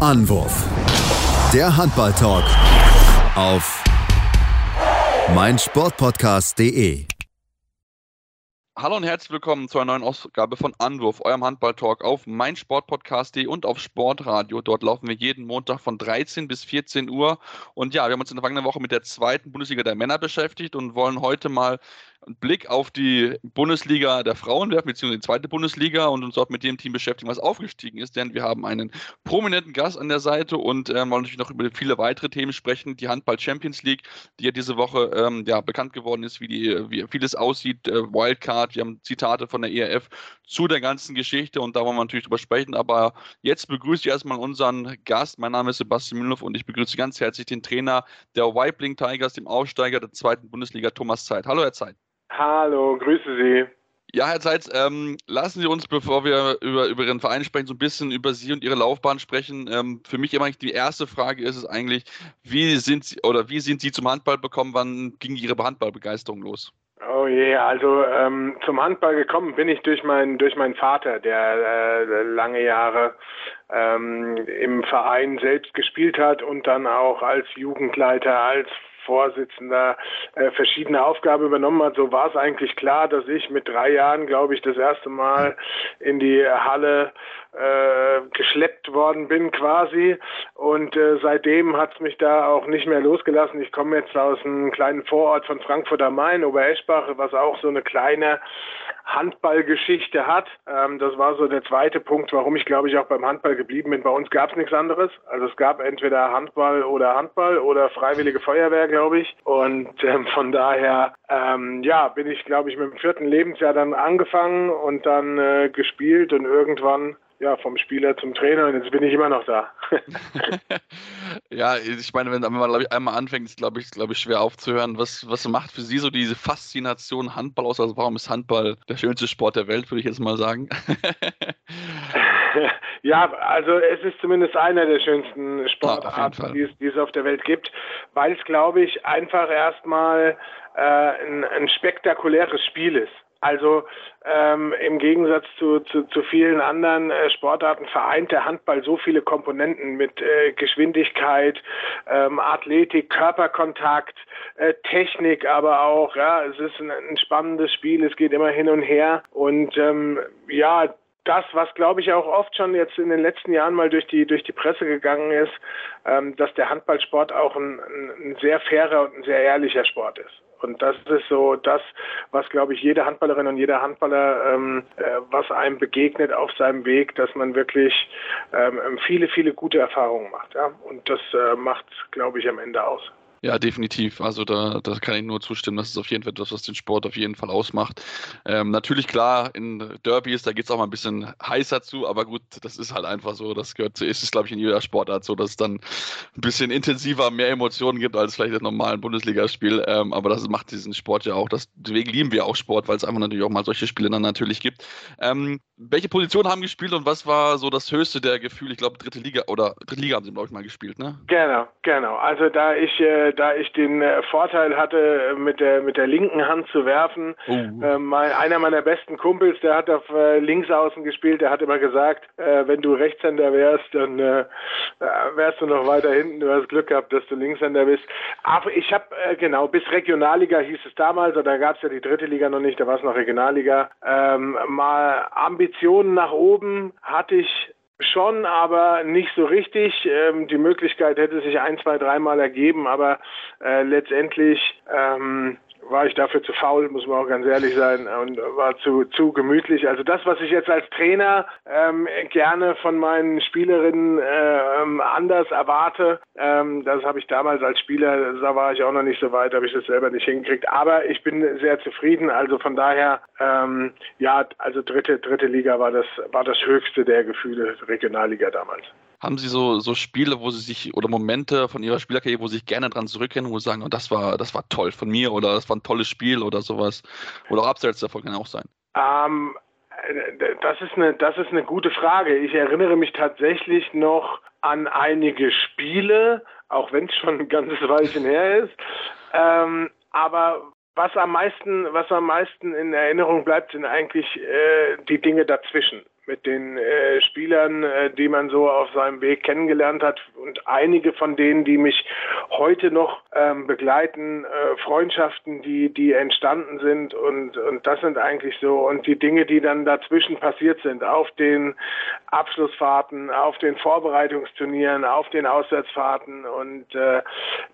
Anwurf. Der Handball-Talk auf meinsportpodcast.de. Hallo und herzlich willkommen zu einer neuen Ausgabe von Anwurf, eurem Handball-Talk auf meinsportpodcast.de und auf Sportradio. Dort laufen wir jeden Montag von 13 bis 14 Uhr. Und ja, wir haben uns in der vergangenen Woche mit der zweiten Bundesliga der Männer beschäftigt und wollen heute mal einen Blick auf die Bundesliga der Frauen werfen, beziehungsweise die zweite Bundesliga und uns dort mit dem Team beschäftigen, was aufgestiegen ist, denn wir haben einen prominenten Gast an der Seite und äh, wollen natürlich noch über viele weitere Themen sprechen. Die Handball Champions League, die ja diese Woche ähm, ja, bekannt geworden ist, wie, die, wie vieles aussieht, äh, Wildcard, wir haben Zitate von der ERF zu der ganzen Geschichte und da wollen wir natürlich drüber sprechen, aber jetzt begrüße ich erstmal unseren Gast. Mein Name ist Sebastian Mühlhoff und ich begrüße ganz herzlich den Trainer der Weibling Tigers, dem Aufsteiger der zweiten Bundesliga, Thomas Zeit. Hallo, Herr Zeit. Hallo, grüße Sie. Ja, Herr Zeitz, ähm, lassen Sie uns, bevor wir über, über Ihren Verein sprechen, so ein bisschen über Sie und Ihre Laufbahn sprechen. Ähm, für mich immer die erste Frage ist es eigentlich, wie sind Sie oder wie sind Sie zum Handball bekommen? Wann ging Ihre Handballbegeisterung los? Oh je, also ähm, zum Handball gekommen bin ich durch meinen durch meinen Vater, der äh, lange Jahre ähm, im Verein selbst gespielt hat und dann auch als Jugendleiter, als Vorsitzender äh, verschiedene Aufgaben übernommen hat. So war es eigentlich klar, dass ich mit drei Jahren, glaube ich, das erste Mal in die Halle äh, geschleppt worden bin quasi. Und äh, seitdem hat es mich da auch nicht mehr losgelassen. Ich komme jetzt aus einem kleinen Vorort von Frankfurt am Main, Obereschbach, was auch so eine kleine Handballgeschichte hat. Ähm, das war so der zweite Punkt, warum ich glaube ich auch beim Handball geblieben bin. Bei uns gab es nichts anderes. Also es gab entweder Handball oder Handball oder Freiwillige Feuerwehr, glaube ich. Und ähm, von daher, ähm, ja, bin ich glaube ich mit dem vierten Lebensjahr dann angefangen und dann äh, gespielt und irgendwann ja, vom Spieler zum Trainer und jetzt bin ich immer noch da. ja, ich meine, wenn, man ich, einmal anfängt, ist glaube ich, glaube ich schwer aufzuhören. Was, was macht für Sie so diese Faszination Handball aus? Also warum ist Handball der schönste Sport der Welt, würde ich jetzt mal sagen? ja, also es ist zumindest einer der schönsten Sportarten, ja, die, es, die es auf der Welt gibt, weil es, glaube ich, einfach erstmal äh, ein, ein spektakuläres Spiel ist. Also ähm, im Gegensatz zu, zu, zu vielen anderen äh, Sportarten vereint der Handball so viele Komponenten mit äh, Geschwindigkeit, ähm, Athletik, Körperkontakt, äh, Technik, aber auch, ja, es ist ein, ein, spannendes Spiel, es geht immer hin und her und ähm, ja, das, was glaube ich auch oft schon jetzt in den letzten Jahren mal durch die durch die Presse gegangen ist, ähm, dass der Handballsport auch ein, ein sehr fairer und ein sehr ehrlicher Sport ist. Und das ist so das, was, glaube ich, jede Handballerin und jeder Handballer, ähm, äh, was einem begegnet auf seinem Weg, dass man wirklich ähm, viele, viele gute Erfahrungen macht. Ja? Und das äh, macht, glaube ich, am Ende aus. Ja, definitiv. Also da, da kann ich nur zustimmen. Das ist auf jeden Fall das, was den Sport auf jeden Fall ausmacht. Ähm, natürlich klar, in Derbys, da geht es auch mal ein bisschen heißer zu, aber gut, das ist halt einfach so. Das gehört zu, ist es, glaube ich, in jeder Sportart so, dass es dann ein bisschen intensiver mehr Emotionen gibt als vielleicht im normalen Bundesligaspiel. Ähm, aber das macht diesen Sport ja auch. Das, deswegen lieben wir auch Sport, weil es einfach natürlich auch mal solche Spiele dann natürlich gibt. Ähm, welche Positionen haben gespielt und was war so das höchste der Gefühle? Ich glaube, dritte Liga oder dritte Liga haben sie, glaube ich, mal gespielt, ne? Genau, genau. Also da ich äh, da ich den äh, Vorteil hatte, mit der mit der linken Hand zu werfen. Oh. Äh, mein, einer meiner besten Kumpels, der hat auf äh, Linksaußen gespielt, der hat immer gesagt, äh, wenn du Rechtshänder wärst, dann äh, wärst du noch weiter hinten. Du hast Glück gehabt, dass du Linkshänder bist. Aber ich habe äh, genau bis Regionalliga hieß es damals, oder da gab es ja die dritte Liga noch nicht, da war es noch Regionalliga. Ähm, mal Ambitionen nach oben hatte ich Schon, aber nicht so richtig. Ähm, die Möglichkeit hätte sich ein, zwei, dreimal ergeben, aber äh, letztendlich ähm, war ich dafür zu faul, muss man auch ganz ehrlich sein, und war zu, zu gemütlich. Also das, was ich jetzt als Trainer ähm, gerne von meinen Spielerinnen ähm, anders erwarte, ähm, das habe ich damals als Spieler, da war ich auch noch nicht so weit, habe ich das selber nicht hingekriegt. Aber ich bin sehr zufrieden. Also von daher, ähm, ja, also dritte, dritte Liga war das, war das höchste der Gefühle, Regionalliga damals. Haben Sie so, so Spiele, wo Sie sich oder Momente von Ihrer Spielerkarriere, wo Sie sich gerne dran zurückkennen, wo Sie sagen, oh, das war, das war toll von mir oder das war ein tolles Spiel oder sowas? Oder auch abseits davon kann auch sein. Ähm, das ist eine, das ist eine gute Frage. Ich erinnere mich tatsächlich noch an einige Spiele, auch wenn es schon ein ganzes Weilchen her ist. Ähm, aber was am meisten, was am meisten in Erinnerung bleibt, sind eigentlich äh, die Dinge dazwischen mit den äh, Spielern, äh, die man so auf seinem Weg kennengelernt hat. Und einige von denen, die mich heute noch ähm, begleiten, äh, Freundschaften, die die entstanden sind. Und und das sind eigentlich so und die Dinge, die dann dazwischen passiert sind. Auf den Abschlussfahrten, auf den Vorbereitungsturnieren, auf den Auswärtsfahrten. Und äh,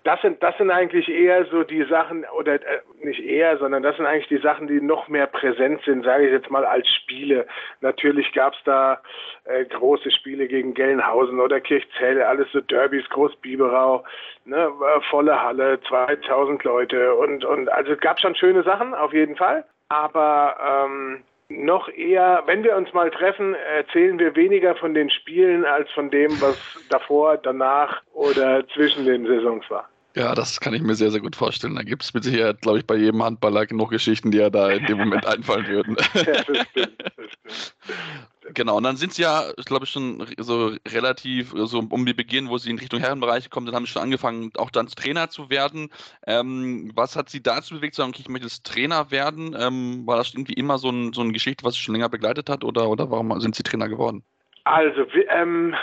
das sind das sind eigentlich eher so die Sachen oder äh, nicht eher, sondern das sind eigentlich die Sachen, die noch mehr präsent sind, sage ich jetzt mal als Spiele. Natürlich gab es da äh, große Spiele gegen Gelnhausen oder Kirchzell, alles so Derbys, Großbiberau, ne, äh, volle Halle, 2000 Leute und und also es gab schon schöne Sachen auf jeden Fall, aber ähm, noch eher, wenn wir uns mal treffen, erzählen wir weniger von den Spielen als von dem, was davor, danach oder zwischen den Saisons war. Ja, das kann ich mir sehr, sehr gut vorstellen. Da gibt es mit Sicherheit, glaube ich, bei jedem Handballer genug Geschichten, die ja da in dem Moment einfallen würden. Ja, das stimmt, das stimmt. Genau, und dann sind sie ja, ich glaube schon so relativ, so um die Beginn, wo sie in Richtung Herrenbereich kommen, dann haben sie schon angefangen, auch dann Trainer zu werden. Ähm, was hat sie dazu bewegt, zu sagen, okay, ich möchte jetzt Trainer werden? Ähm, war das irgendwie immer so, ein, so eine Geschichte, was sie schon länger begleitet hat oder, oder warum sind sie Trainer geworden? Also, ähm,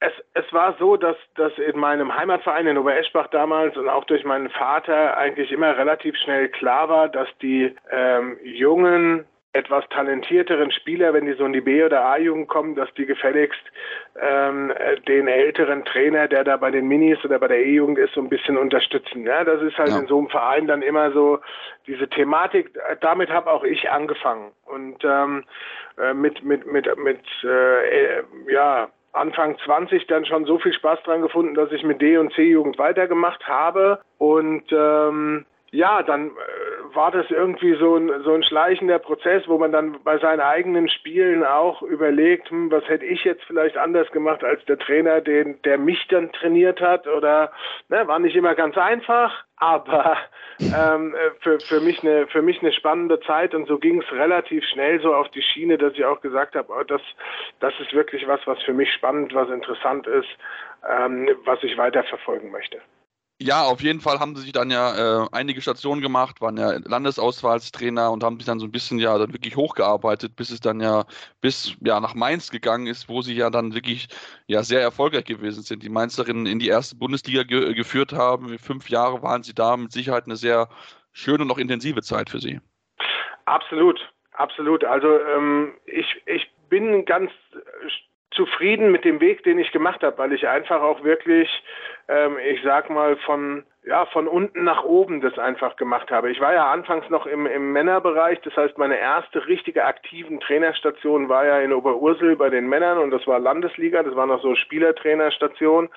es, es war so, dass, dass in meinem Heimatverein in Obereschbach damals und auch durch meinen Vater eigentlich immer relativ schnell klar war, dass die ähm, jungen, etwas talentierteren Spieler, wenn die so in die B- oder A-Jugend kommen, dass die gefälligst ähm, den älteren Trainer, der da bei den Minis oder bei der E-Jugend ist, so ein bisschen unterstützen. Ja, das ist halt ja. in so einem Verein dann immer so diese Thematik. Damit habe auch ich angefangen und ähm, äh, mit mit mit mit äh, ja Anfang 20 dann schon so viel Spaß dran gefunden, dass ich mit D- und C-Jugend weitergemacht habe. Und ähm, ja, dann äh, war das irgendwie so ein, so ein schleichender Prozess, wo man dann bei seinen eigenen Spielen auch überlegt, hm, was hätte ich jetzt vielleicht anders gemacht als der Trainer, den, der mich dann trainiert hat oder ne, war nicht immer ganz einfach, aber ähm, äh, für, für, mich eine, für mich eine spannende Zeit und so ging es relativ schnell so auf die Schiene, dass ich auch gesagt habe, oh, das, das ist wirklich was, was für mich spannend, was interessant ist, ähm, was ich weiterverfolgen möchte. Ja, auf jeden Fall haben sie sich dann ja äh, einige Stationen gemacht, waren ja Landesauswahlstrainer und haben sich dann so ein bisschen ja dann wirklich hochgearbeitet, bis es dann ja bis ja nach Mainz gegangen ist, wo sie ja dann wirklich ja sehr erfolgreich gewesen sind. Die Mainzerinnen in die erste Bundesliga ge geführt haben. Fünf Jahre waren sie da, mit Sicherheit eine sehr schöne und auch intensive Zeit für sie. Absolut, absolut. Also ähm, ich, ich bin ganz zufrieden mit dem Weg, den ich gemacht habe, weil ich einfach auch wirklich, ähm, ich sag mal, von ja, von unten nach oben das einfach gemacht habe. Ich war ja anfangs noch im, im Männerbereich, das heißt, meine erste richtige aktiven Trainerstation war ja in Oberursel bei den Männern und das war Landesliga, das war noch so Spielertrainerstation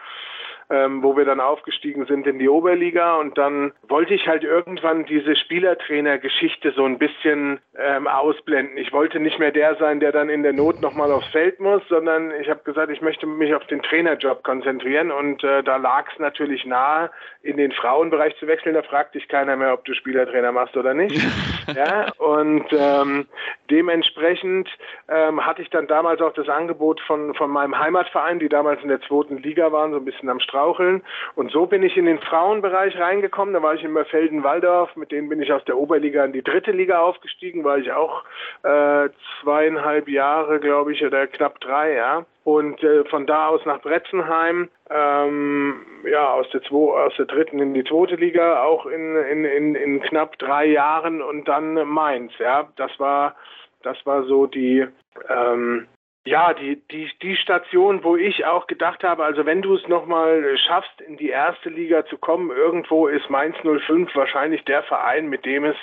ähm, wo wir dann aufgestiegen sind in die Oberliga und dann wollte ich halt irgendwann diese Spielertrainer-Geschichte so ein bisschen ähm, ausblenden. Ich wollte nicht mehr der sein, der dann in der Not nochmal aufs Feld muss, sondern ich habe gesagt, ich möchte mich auf den Trainerjob konzentrieren und äh, da lag es natürlich nahe, in den Frauenbereich zu wechseln. Da fragt dich keiner mehr, ob du Spielertrainer machst oder nicht. ja, und ähm, dementsprechend ähm, hatte ich dann damals auch das Angebot von, von meinem Heimatverein, die damals in der zweiten Liga waren, so ein bisschen am Strand straucheln. Und so bin ich in den Frauenbereich reingekommen. Da war ich in Berfelden-Walldorf. Mit denen bin ich aus der Oberliga in die dritte Liga aufgestiegen. War ich auch äh, zweieinhalb Jahre, glaube ich, oder knapp drei, ja. Und äh, von da aus nach Bretzenheim, ähm, ja, aus der, zwei, aus der dritten in die zweite Liga, auch in, in, in, in knapp drei Jahren und dann Mainz, ja. Das war, das war so die, ähm, ja, die, die, die Station, wo ich auch gedacht habe, also wenn du es nochmal schaffst, in die erste Liga zu kommen, irgendwo ist Mainz 05 wahrscheinlich der Verein, mit dem es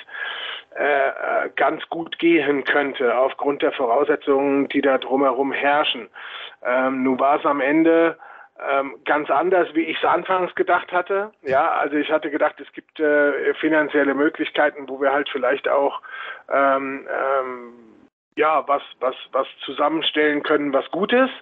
äh, äh, ganz gut gehen könnte, aufgrund der Voraussetzungen, die da drumherum herrschen. Ähm, nun war es am Ende ähm, ganz anders, wie ich es anfangs gedacht hatte. Ja, also ich hatte gedacht, es gibt äh, finanzielle Möglichkeiten, wo wir halt vielleicht auch ähm, ähm, ja, was, was, was zusammenstellen können, was gut ist.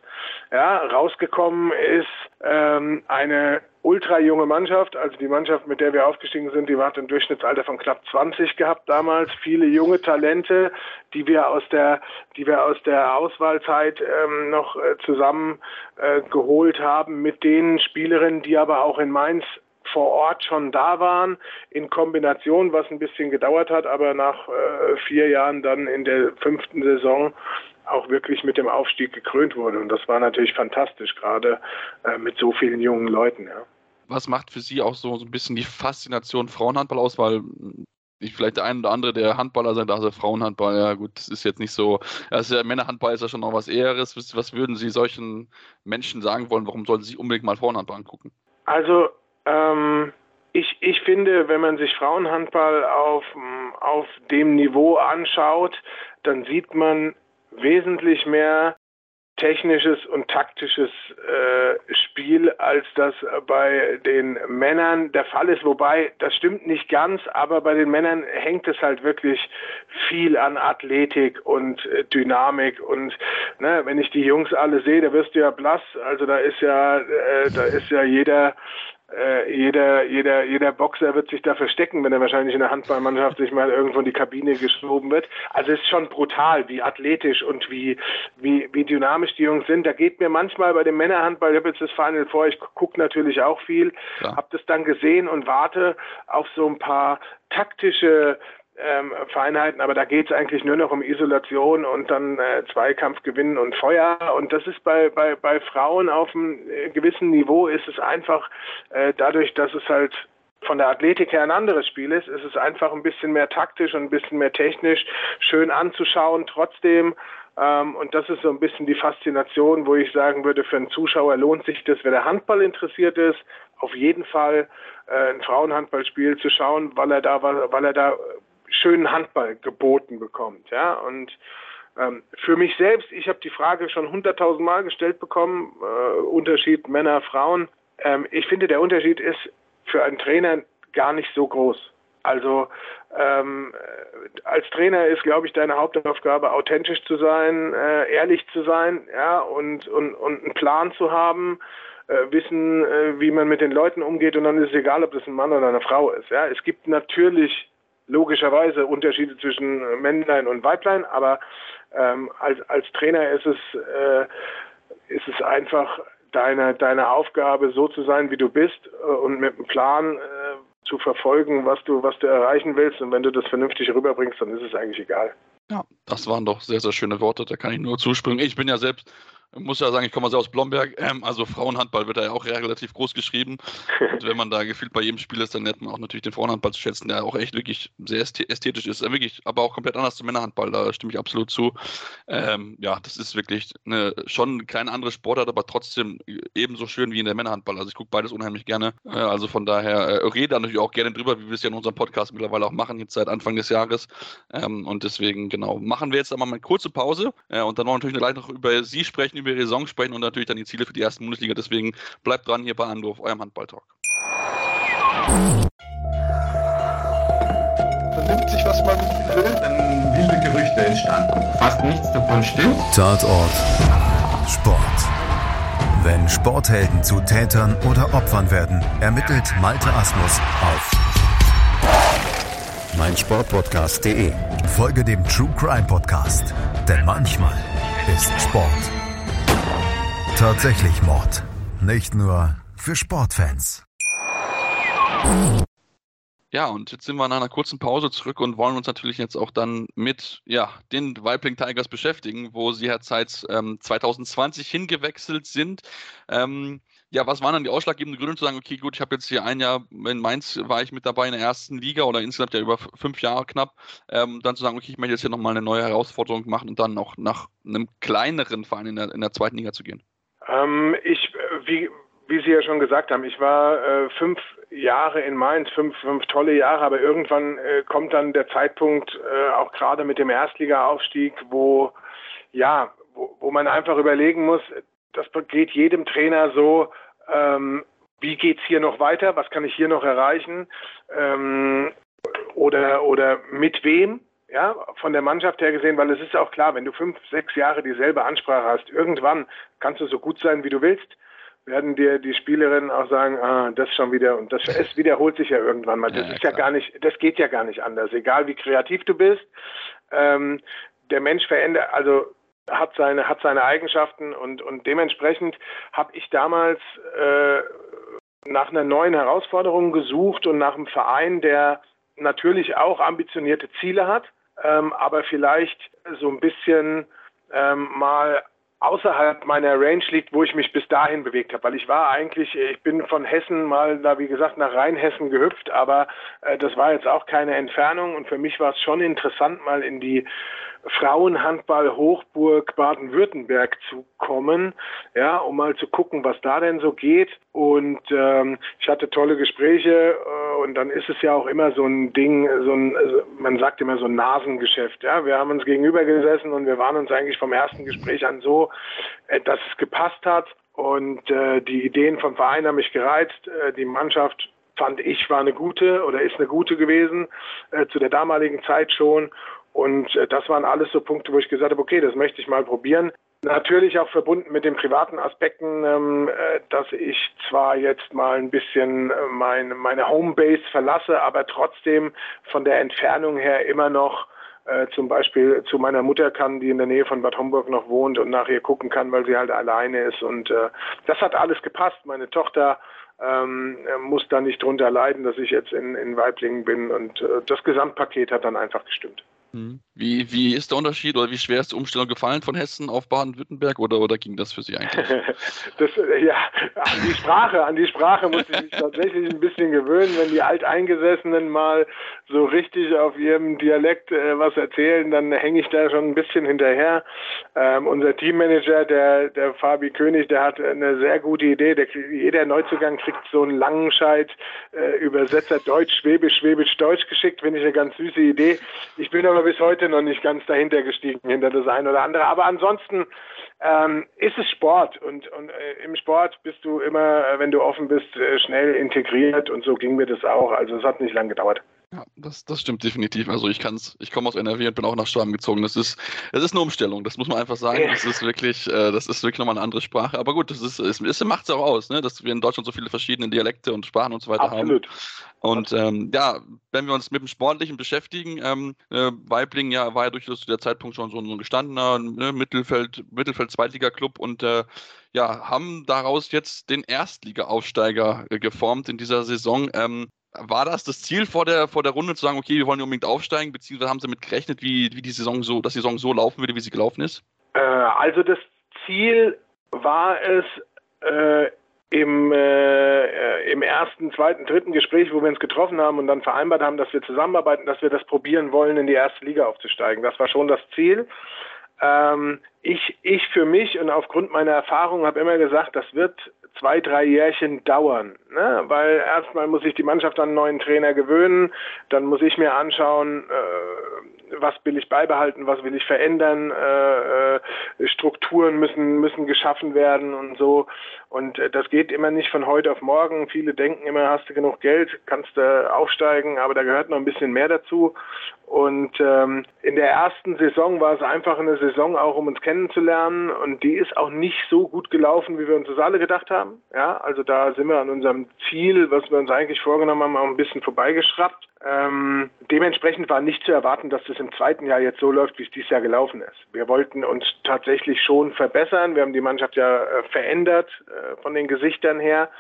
Ja, rausgekommen ist ähm, eine ultra junge Mannschaft, also die Mannschaft, mit der wir aufgestiegen sind, die hat ein Durchschnittsalter von knapp 20 gehabt damals. Viele junge Talente, die wir aus der, die wir aus der Auswahlzeit ähm, noch äh, zusammen äh, geholt haben mit den Spielerinnen, die aber auch in Mainz vor Ort schon da waren, in Kombination, was ein bisschen gedauert hat, aber nach äh, vier Jahren dann in der fünften Saison auch wirklich mit dem Aufstieg gekrönt wurde. Und das war natürlich fantastisch, gerade äh, mit so vielen jungen Leuten. Ja. Was macht für Sie auch so, so ein bisschen die Faszination Frauenhandball aus? Weil ich vielleicht der ein oder andere, der Handballer sagt, also Frauenhandball, ja gut, das ist jetzt nicht so, also Männerhandball ist ja schon noch was Eheres. Was würden Sie solchen Menschen sagen wollen, warum sollten Sie unbedingt mal Frauenhandball angucken? Also, ähm, ich, ich finde, wenn man sich Frauenhandball auf, auf dem Niveau anschaut, dann sieht man wesentlich mehr technisches und taktisches äh, Spiel, als das bei den Männern der Fall ist. Wobei, das stimmt nicht ganz, aber bei den Männern hängt es halt wirklich viel an Athletik und äh, Dynamik. Und ne, wenn ich die Jungs alle sehe, da wirst du ja blass. Also da ist ja, äh, da ist ja jeder äh, jeder, jeder, jeder Boxer wird sich da verstecken, wenn er wahrscheinlich in der Handballmannschaft sich mal irgendwo in die Kabine geschoben wird. Also es ist schon brutal, wie athletisch und wie, wie, wie dynamisch die Jungs sind. Da geht mir manchmal bei dem Männerhandball, ich habe jetzt das Final vor, ich gucke natürlich auch viel, habe das dann gesehen und warte auf so ein paar taktische ähm, Feinheiten, aber da geht es eigentlich nur noch um Isolation und dann äh, Zweikampf gewinnen und Feuer. Und das ist bei, bei, bei Frauen auf einem äh, gewissen Niveau ist es einfach äh, dadurch, dass es halt von der Athletik her ein anderes Spiel ist, ist es einfach ein bisschen mehr taktisch und ein bisschen mehr technisch schön anzuschauen. Trotzdem ähm, und das ist so ein bisschen die Faszination, wo ich sagen würde, für einen Zuschauer lohnt sich das, wer der Handball interessiert ist, auf jeden Fall äh, ein Frauenhandballspiel zu schauen, weil er da, weil er da schönen Handball geboten bekommt. Ja, und ähm, für mich selbst, ich habe die Frage schon hunderttausend Mal gestellt bekommen, äh, Unterschied Männer, Frauen. Ähm, ich finde, der Unterschied ist für einen Trainer gar nicht so groß. Also ähm, als Trainer ist, glaube ich, deine Hauptaufgabe, authentisch zu sein, äh, ehrlich zu sein, ja, und, und, und einen Plan zu haben, äh, wissen, äh, wie man mit den Leuten umgeht, und dann ist es egal, ob das ein Mann oder eine Frau ist. Ja, es gibt natürlich logischerweise Unterschiede zwischen Männlein und Weiblein, aber ähm, als, als Trainer ist es, äh, ist es einfach deine, deine Aufgabe, so zu sein, wie du bist äh, und mit einem Plan äh, zu verfolgen, was du, was du erreichen willst. Und wenn du das vernünftig rüberbringst, dann ist es eigentlich egal. Ja, das waren doch sehr, sehr schöne Worte. Da kann ich nur zuspringen. Ich bin ja selbst muss ja sagen, ich komme also aus Blomberg, ähm, also Frauenhandball wird da ja auch relativ groß geschrieben. Und wenn man da gefühlt bei jedem Spiel ist, dann lernt man auch natürlich den Frauenhandball zu schätzen, der auch echt wirklich sehr ästhetisch ist. Wirklich, aber auch komplett anders zum Männerhandball, da stimme ich absolut zu. Ähm, ja, das ist wirklich eine, schon keine andere Sportart, aber trotzdem ebenso schön wie in der Männerhandball. Also ich gucke beides unheimlich gerne. Äh, also von daher äh, rede da natürlich auch gerne drüber, wie wir es ja in unserem Podcast mittlerweile auch machen, jetzt seit Anfang des Jahres. Ähm, und deswegen, genau, machen wir jetzt aber mal eine kurze Pause äh, und dann wollen wir natürlich gleich noch über Sie sprechen, über Ihre Saison sprechen und natürlich dann die Ziele für die erste Bundesliga. Deswegen bleibt dran hier bei Andorf, eurem Handballtalk. Vernimmt sich, was man will, dann wilde Gerüchte entstanden. Fast nichts davon stimmt. Tatort. Sport. Wenn Sporthelden zu Tätern oder Opfern werden, ermittelt Malte Asmus auf meinsportpodcast.de. Folge dem True Crime Podcast, denn manchmal ist Sport Tatsächlich Mord. Nicht nur für Sportfans. Ja, und jetzt sind wir nach einer kurzen Pause zurück und wollen uns natürlich jetzt auch dann mit ja, den Weibling Tigers beschäftigen, wo sie ja seit ähm, 2020 hingewechselt sind. Ähm, ja, was waren dann die ausschlaggebenden Gründe zu sagen, okay, gut, ich habe jetzt hier ein Jahr, in Mainz war ich mit dabei in der ersten Liga oder insgesamt ja über fünf Jahre knapp, ähm, dann zu sagen, okay, ich möchte jetzt hier nochmal eine neue Herausforderung machen und dann auch nach einem kleineren Verein in der, in der zweiten Liga zu gehen? Ähm, ich, wie, wie Sie ja schon gesagt haben, ich war äh, fünf Jahre in Mainz, fünf, fünf tolle Jahre, aber irgendwann äh, kommt dann der Zeitpunkt, äh, auch gerade mit dem Erstliga-Aufstieg, wo, ja, wo, wo man einfach überlegen muss, das geht jedem Trainer so, ähm, wie geht's hier noch weiter, was kann ich hier noch erreichen? Ähm, oder, oder mit wem ja, von der Mannschaft her gesehen, weil es ist auch klar, wenn du fünf, sechs Jahre dieselbe Ansprache hast, irgendwann kannst du so gut sein, wie du willst, werden dir die Spielerinnen auch sagen, ah, das schon wieder und das es wiederholt sich ja irgendwann mal. Das ja, ist ja gar nicht, das geht ja gar nicht anders. Egal wie kreativ du bist, ähm, der Mensch verändert, also hat seine hat seine Eigenschaften und und dementsprechend habe ich damals äh, nach einer neuen Herausforderung gesucht und nach einem Verein, der natürlich auch ambitionierte Ziele hat, ähm, aber vielleicht so ein bisschen ähm, mal außerhalb meiner Range liegt, wo ich mich bis dahin bewegt habe. Weil ich war eigentlich, ich bin von Hessen mal da, wie gesagt, nach Rheinhessen gehüpft, aber äh, das war jetzt auch keine Entfernung und für mich war es schon interessant, mal in die Frauenhandball-Hochburg Baden-Württemberg zu kommen, ja, um mal zu gucken, was da denn so geht. Und ähm, ich hatte tolle Gespräche äh, und dann ist es ja auch immer so ein Ding, so ein, also man sagt immer so ein Nasengeschäft. Ja, wir haben uns gegenüber gesessen und wir waren uns eigentlich vom ersten Gespräch an so, äh, dass es gepasst hat. Und äh, die Ideen vom Verein haben mich gereizt. Äh, die Mannschaft fand ich war eine gute oder ist eine gute gewesen äh, zu der damaligen Zeit schon. Und äh, das waren alles so Punkte, wo ich gesagt habe, okay, das möchte ich mal probieren. Natürlich auch verbunden mit den privaten Aspekten, ähm, äh, dass ich zwar jetzt mal ein bisschen äh, mein, meine Homebase verlasse, aber trotzdem von der Entfernung her immer noch zum Beispiel zu meiner Mutter kann, die in der Nähe von Bad Homburg noch wohnt und nach ihr gucken kann, weil sie halt alleine ist. Und das hat alles gepasst. Meine Tochter ähm, muss da nicht drunter leiden, dass ich jetzt in, in Weiblingen bin. Und das Gesamtpaket hat dann einfach gestimmt. Hm. Wie, wie ist der Unterschied oder wie schwer ist die Umstellung gefallen von Hessen auf Baden-Württemberg oder, oder ging das für Sie eigentlich? das, ja, an die Sprache, an die Sprache muss ich mich tatsächlich ein bisschen gewöhnen, wenn die Alteingesessenen mal so richtig auf ihrem Dialekt äh, was erzählen, dann hänge ich da schon ein bisschen hinterher. Ähm, unser Teammanager, der, der Fabi König, der hat eine sehr gute Idee. Der, jeder Neuzugang kriegt so einen Langenscheid äh, Übersetzer Deutsch, Schwäbisch, Schwäbisch, Deutsch geschickt. Finde ich eine ganz süße Idee. Ich bin aber bis heute noch nicht ganz dahinter gestiegen, hinter das eine oder andere. Aber ansonsten ähm, ist es Sport und, und äh, im Sport bist du immer, wenn du offen bist, äh, schnell integriert und so ging mir das auch. Also es hat nicht lange gedauert. Ja, das, das stimmt definitiv. Also ich kann's, ich komme aus NRW und bin auch nach Schwaben gezogen. Das ist, das ist eine Umstellung, das muss man einfach sagen. Das ist wirklich, äh, das ist wirklich nochmal eine andere Sprache. Aber gut, das ist, es, es macht es auch aus, ne? dass wir in Deutschland so viele verschiedene Dialekte und Sprachen und so weiter Absolut. haben. Und ähm, ja, wenn wir uns mit dem Sportlichen beschäftigen, ähm, äh, Weibling ja, war ja durchaus zu der Zeitpunkt schon so ein gestandener ne, Mittelfeld, Mittelfeld-Zweitliga-Club und äh, ja, haben daraus jetzt den Erstliga-Aufsteiger äh, geformt in dieser Saison. Ähm, war das das Ziel vor der, vor der Runde zu sagen, okay, wir wollen unbedingt aufsteigen, beziehungsweise haben Sie damit gerechnet, wie, wie die Saison so, dass die Saison so laufen würde, wie sie gelaufen ist? Äh, also das Ziel war es äh, im, äh, im ersten, zweiten, dritten Gespräch, wo wir uns getroffen haben und dann vereinbart haben, dass wir zusammenarbeiten, dass wir das probieren wollen, in die erste Liga aufzusteigen. Das war schon das Ziel. Ähm, ich, ich für mich und aufgrund meiner Erfahrung habe immer gesagt, das wird zwei, drei Jährchen dauern, ne? weil erstmal muss sich die Mannschaft an einen neuen Trainer gewöhnen, dann muss ich mir anschauen, äh, was will ich beibehalten, was will ich verändern, äh, äh, Strukturen müssen, müssen geschaffen werden und so. Und äh, das geht immer nicht von heute auf morgen. Viele denken immer, hast du genug Geld, kannst du aufsteigen, aber da gehört noch ein bisschen mehr dazu. Und ähm, in der ersten Saison war es einfach eine Saison auch, um uns kennenzulernen. Und die ist auch nicht so gut gelaufen, wie wir uns das alle gedacht haben. Ja, also da sind wir an unserem Ziel, was wir uns eigentlich vorgenommen haben, auch ein bisschen vorbeigeschraubt. Ähm, dementsprechend war nicht zu erwarten, dass das im zweiten Jahr jetzt so läuft, wie es dieses Jahr gelaufen ist. Wir wollten uns tatsächlich schon verbessern. Wir haben die Mannschaft ja äh, verändert äh, von den Gesichtern her.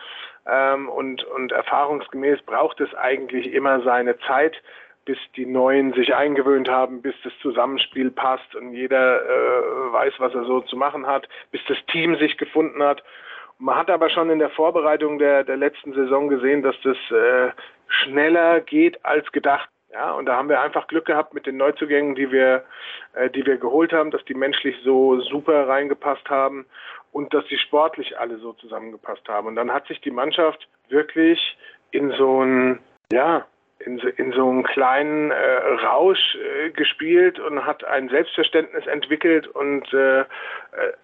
Ähm, und, und erfahrungsgemäß braucht es eigentlich immer seine Zeit, bis die Neuen sich eingewöhnt haben, bis das Zusammenspiel passt und jeder äh, weiß, was er so zu machen hat, bis das Team sich gefunden hat. Man hat aber schon in der Vorbereitung der, der letzten Saison gesehen, dass das äh, schneller geht als gedacht. Ja, und da haben wir einfach Glück gehabt mit den Neuzugängen, die wir, äh, die wir geholt haben, dass die menschlich so super reingepasst haben und dass sie sportlich alle so zusammengepasst haben. Und dann hat sich die Mannschaft wirklich in so ein, ja, in, in so einem kleinen äh, Rausch äh, gespielt und hat ein Selbstverständnis entwickelt und äh, äh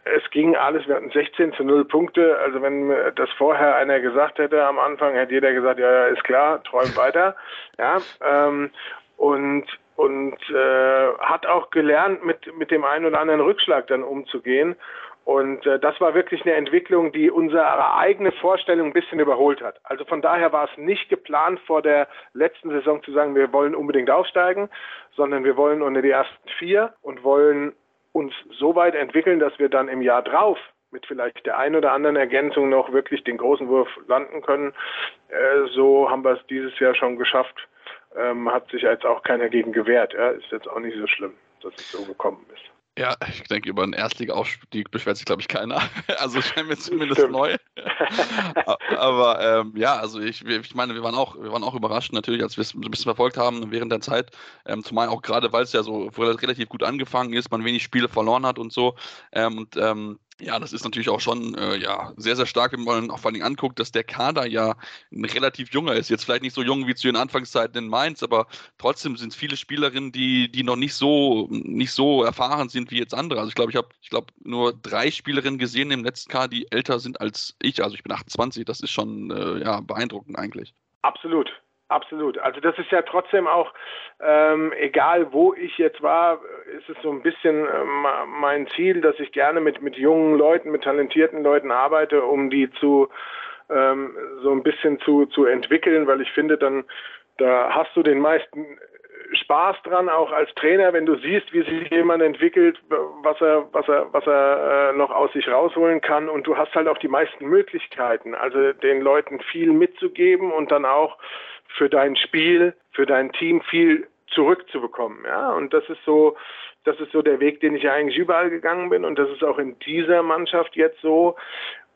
es ging alles, wir hatten 16 zu 0 Punkte, also wenn das vorher einer gesagt hätte am Anfang, hätte jeder gesagt, ja, ja ist klar, träum weiter, ja, ähm, und und äh, hat auch gelernt, mit, mit dem einen oder anderen Rückschlag dann umzugehen und äh, das war wirklich eine Entwicklung, die unsere eigene Vorstellung ein bisschen überholt hat. Also von daher war es nicht geplant, vor der letzten Saison zu sagen, wir wollen unbedingt aufsteigen, sondern wir wollen unter die ersten vier und wollen uns so weit entwickeln, dass wir dann im Jahr drauf mit vielleicht der einen oder anderen Ergänzung noch wirklich den großen Wurf landen können. Äh, so haben wir es dieses Jahr schon geschafft. Ähm, hat sich jetzt auch keiner gegen gewehrt. Ja, ist jetzt auch nicht so schlimm, dass es so gekommen ist. Ja, ich denke, über einen Erstliga-Aufstieg beschwert sich, glaube ich, keiner. Also scheint mir zumindest Stimmt. neu. Aber ähm, ja, also ich, ich meine, wir waren auch, wir waren auch überrascht natürlich, als wir es ein bisschen verfolgt haben während der Zeit. Ähm, zumal auch gerade, weil es ja so relativ gut angefangen ist, man wenig Spiele verloren hat und so. Ähm, und ähm, ja, das ist natürlich auch schon äh, ja, sehr, sehr stark, wenn man auch vor allem anguckt, dass der Kader ja relativ junger ist. Jetzt vielleicht nicht so jung wie zu den Anfangszeiten in Mainz, aber trotzdem sind es viele Spielerinnen, die, die noch nicht so, nicht so erfahren sind wie jetzt andere. Also ich glaube, ich habe ich glaub, nur drei Spielerinnen gesehen im letzten Kader, die älter sind als ich. Also ich bin 28, das ist schon äh, ja, beeindruckend eigentlich. Absolut. Absolut. Also das ist ja trotzdem auch, ähm, egal wo ich jetzt war, ist es so ein bisschen äh, mein Ziel, dass ich gerne mit, mit jungen Leuten, mit talentierten Leuten arbeite, um die zu ähm, so ein bisschen zu, zu entwickeln, weil ich finde, dann da hast du den meisten Spaß dran, auch als Trainer, wenn du siehst, wie sich jemand entwickelt, was er, was er, was er äh, noch aus sich rausholen kann und du hast halt auch die meisten Möglichkeiten, also den Leuten viel mitzugeben und dann auch für dein Spiel, für dein Team viel zurückzubekommen. Ja, und das ist so, das ist so der Weg, den ich eigentlich überall gegangen bin und das ist auch in dieser Mannschaft jetzt so,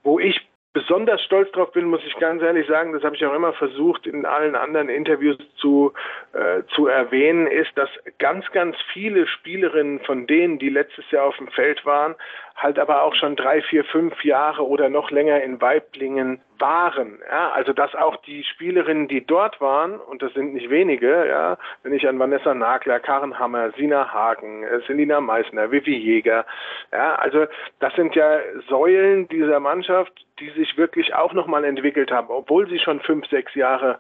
wo ich besonders stolz drauf bin, muss ich ganz ehrlich sagen, das habe ich auch immer versucht in allen anderen Interviews zu, äh, zu erwähnen, ist, dass ganz, ganz viele Spielerinnen von denen, die letztes Jahr auf dem Feld waren, halt aber auch schon drei, vier, fünf Jahre oder noch länger in Weiblingen waren. Ja, also dass auch die Spielerinnen, die dort waren, und das sind nicht wenige, ja, wenn ich an Vanessa Nagler, Karen Hammer, Sina Hagen, äh, Selina Meissner, Vivi Jäger, ja, also das sind ja Säulen dieser Mannschaft, die sich wirklich auch nochmal entwickelt haben, obwohl sie schon fünf, sechs Jahre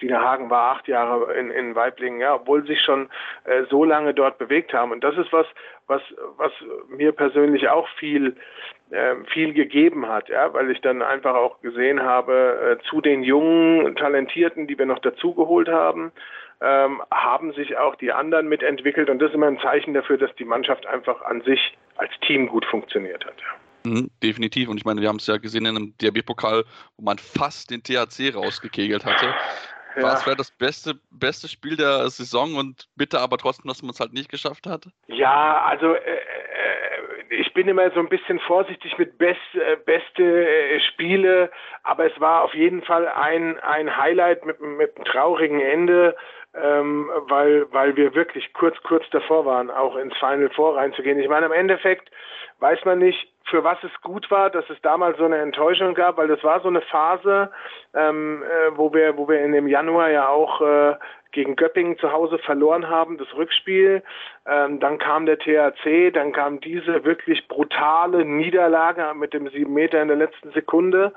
Sina Hagen war acht Jahre in, in Weiblingen, ja, obwohl sie sich schon äh, so lange dort bewegt haben. Und das ist was, was, was mir persönlich auch viel, äh, viel gegeben hat, ja, weil ich dann einfach auch gesehen habe, äh, zu den jungen Talentierten, die wir noch dazugeholt haben, ähm, haben sich auch die anderen mitentwickelt. Und das ist immer ein Zeichen dafür, dass die Mannschaft einfach an sich als Team gut funktioniert hat. Ja. Mhm, definitiv. Und ich meine, wir haben es ja gesehen in einem DRB-Pokal, wo man fast den THC rausgekegelt hatte. Ja. Was wäre das beste, beste Spiel der Saison und bitte aber trotzdem, dass man es halt nicht geschafft hat? Ja, also äh, äh, ich bin immer so ein bisschen vorsichtig mit best, äh, beste äh, Spiele, aber es war auf jeden Fall ein, ein Highlight mit, mit einem traurigen Ende. Ähm, weil, weil wir wirklich kurz, kurz davor waren, auch ins Final Four reinzugehen. Ich meine, im Endeffekt weiß man nicht, für was es gut war, dass es damals so eine Enttäuschung gab, weil das war so eine Phase, ähm, äh, wo wir, wo wir in dem Januar ja auch äh, gegen Göppingen zu Hause verloren haben, das Rückspiel. Ähm, dann kam der THC, dann kam diese wirklich brutale Niederlage mit dem sieben Meter in der letzten Sekunde.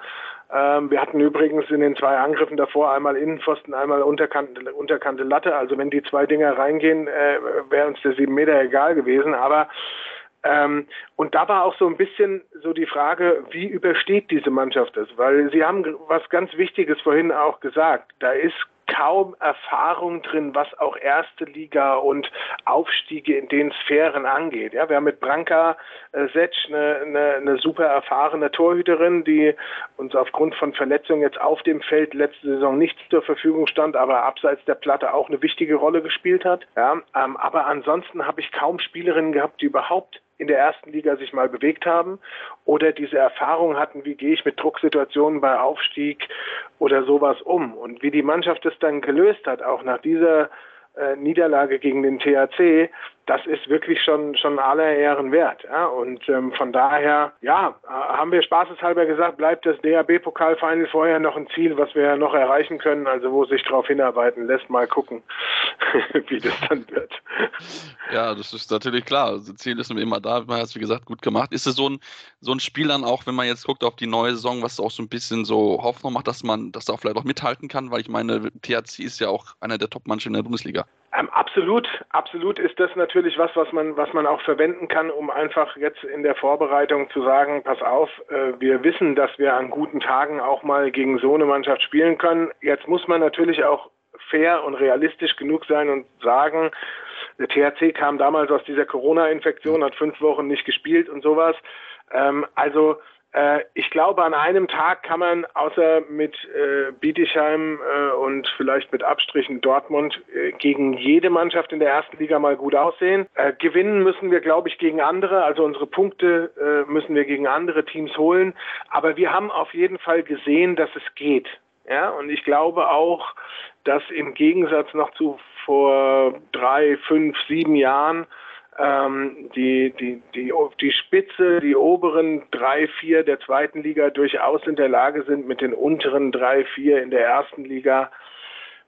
Ähm, wir hatten übrigens in den zwei Angriffen davor einmal Innenpfosten, einmal unterkante, unterkante Latte. Also wenn die zwei Dinger reingehen, äh, wäre uns der sieben Meter egal gewesen. Aber ähm, und da war auch so ein bisschen so die Frage, wie übersteht diese Mannschaft das? Weil Sie haben was ganz Wichtiges vorhin auch gesagt. Da ist kaum Erfahrung drin, was auch erste Liga und Aufstiege in den Sphären angeht. Ja, wir haben mit Branka äh, Setsch eine, eine, eine super erfahrene Torhüterin, die uns aufgrund von Verletzungen jetzt auf dem Feld letzte Saison nicht zur Verfügung stand, aber abseits der Platte auch eine wichtige Rolle gespielt hat. Ja, ähm, aber ansonsten habe ich kaum Spielerinnen gehabt, die überhaupt in der ersten Liga sich mal bewegt haben oder diese Erfahrung hatten, wie gehe ich mit Drucksituationen bei Aufstieg oder sowas um. Und wie die Mannschaft es dann gelöst hat, auch nach dieser äh, Niederlage gegen den THC, das ist wirklich schon, schon aller Ehren wert. Ja? Und ähm, von daher, ja, haben wir spaßeshalber gesagt, bleibt das DHB-Pokalfinal vorher noch ein Ziel, was wir noch erreichen können, also wo sich darauf hinarbeiten lässt. Mal gucken, wie das dann wird. Ja, das ist natürlich klar. Also Ziel ist immer da, man hat es wie gesagt gut gemacht. Ist es so ein, so ein Spiel dann auch, wenn man jetzt guckt auf die neue Saison, was auch so ein bisschen so Hoffnung macht, dass man das auch vielleicht auch mithalten kann, weil ich meine, THC ist ja auch einer der Top-Mannschaften in der Bundesliga. Ähm, absolut, absolut ist das natürlich was, was man, was man auch verwenden kann, um einfach jetzt in der Vorbereitung zu sagen, pass auf, äh, wir wissen, dass wir an guten Tagen auch mal gegen so eine Mannschaft spielen können. Jetzt muss man natürlich auch fair und realistisch genug sein und sagen, der THC kam damals aus dieser Corona-Infektion, hat fünf Wochen nicht gespielt und sowas. Ähm, also ich glaube, an einem Tag kann man außer mit äh, Bietigheim äh, und vielleicht mit Abstrichen Dortmund äh, gegen jede Mannschaft in der ersten Liga mal gut aussehen. Äh, gewinnen müssen wir, glaube ich, gegen andere. Also unsere Punkte äh, müssen wir gegen andere Teams holen. Aber wir haben auf jeden Fall gesehen, dass es geht. Ja, und ich glaube auch, dass im Gegensatz noch zu vor drei, fünf, sieben Jahren ähm, die, die, die, die Spitze, die oberen drei, vier der zweiten Liga durchaus in der Lage sind, mit den unteren drei, vier in der ersten Liga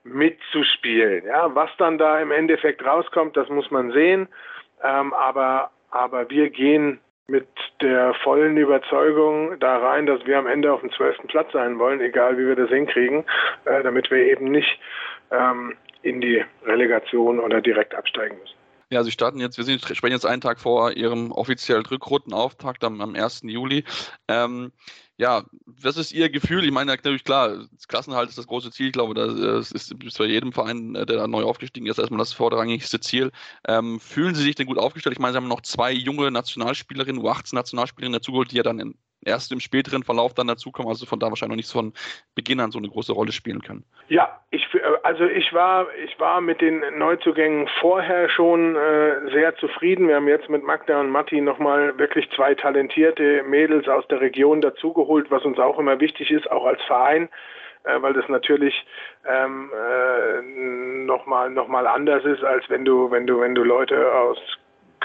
mitzuspielen. Ja, was dann da im Endeffekt rauskommt, das muss man sehen. Ähm, aber, aber wir gehen mit der vollen Überzeugung da rein, dass wir am Ende auf dem zwölften Platz sein wollen, egal wie wir das hinkriegen, äh, damit wir eben nicht ähm, in die Relegation oder direkt absteigen müssen. Ja, sie starten jetzt, wir sind, sprechen jetzt einen Tag vor ihrem offiziellen Rückrundenauftakt am, am 1. Juli. Ähm, ja, was ist Ihr Gefühl? Ich meine, natürlich klar, Klassenhalt ist das große Ziel. Ich glaube, das ist bei jedem Verein, äh, der da neu aufgestiegen ist, erstmal das vorrangigste Ziel. Ähm, fühlen Sie sich denn gut aufgestellt? Ich meine, Sie haben noch zwei junge Nationalspielerinnen, U18-Nationalspielerinnen dazugeholt, die ja dann in, erst im späteren Verlauf dann dazukommen, also von da wahrscheinlich noch nicht von Beginn an so eine große Rolle spielen können. Ja, ich, also ich war, ich war mit den Neuzugängen vorher schon äh, sehr zufrieden. Wir haben jetzt mit Magda und Matti nochmal wirklich zwei talentierte Mädels aus der Region dazugeholt, was uns auch immer wichtig ist, auch als Verein äh, weil das natürlich ähm, äh, nochmal noch mal anders ist, als wenn du, wenn du, wenn du Leute aus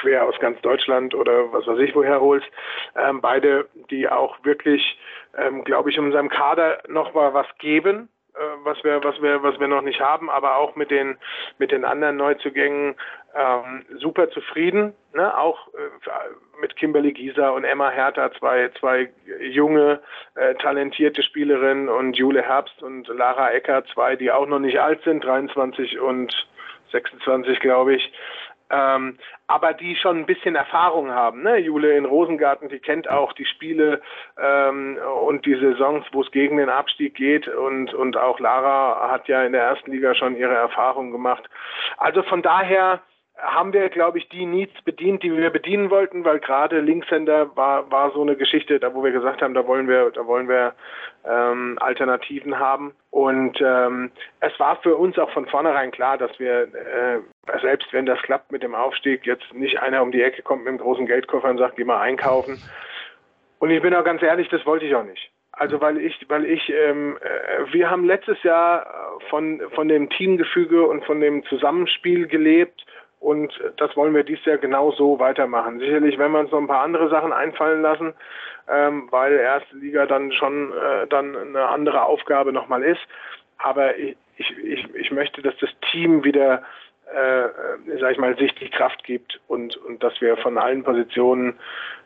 quer aus ganz Deutschland oder was weiß ich woher holst. Ähm, beide, die auch wirklich, ähm, glaube ich, in unserem Kader noch mal was geben, äh, was wir, was wir, was wir noch nicht haben, aber auch mit den, mit den anderen Neuzugängen ähm, super zufrieden. Ne? Auch äh, mit Kimberly Gieser und Emma Hertha, zwei, zwei junge, äh, talentierte Spielerinnen und Jule Herbst und Lara Ecker, zwei, die auch noch nicht alt sind, 23 und 26, glaube ich ähm, aber die schon ein bisschen Erfahrung haben. Ne? Jule in Rosengarten, die kennt auch die Spiele ähm, und die Saisons, wo es gegen den Abstieg geht und, und auch Lara hat ja in der ersten Liga schon ihre Erfahrungen gemacht. Also von daher haben wir, glaube ich, die Needs bedient, die wir bedienen wollten, weil gerade Linkshänder war, war so eine Geschichte, da wo wir gesagt haben, da wollen wir, da wollen wir ähm, Alternativen haben. Und ähm, es war für uns auch von vornherein klar, dass wir, äh, selbst wenn das klappt mit dem Aufstieg, jetzt nicht einer um die Ecke kommt mit einem großen Geldkoffer und sagt, geh mal einkaufen. Und ich bin auch ganz ehrlich, das wollte ich auch nicht. Also weil ich, weil ich, ähm, äh, wir haben letztes Jahr von von dem Teamgefüge und von dem Zusammenspiel gelebt und das wollen wir dieses Jahr genau so weitermachen. Sicherlich werden wir uns noch ein paar andere Sachen einfallen lassen, ähm, weil erste Liga dann schon äh, dann eine andere Aufgabe nochmal ist. Aber ich, ich, ich möchte, dass das Team wieder, äh, sag ich mal, sich die Kraft gibt und, und dass wir von allen Positionen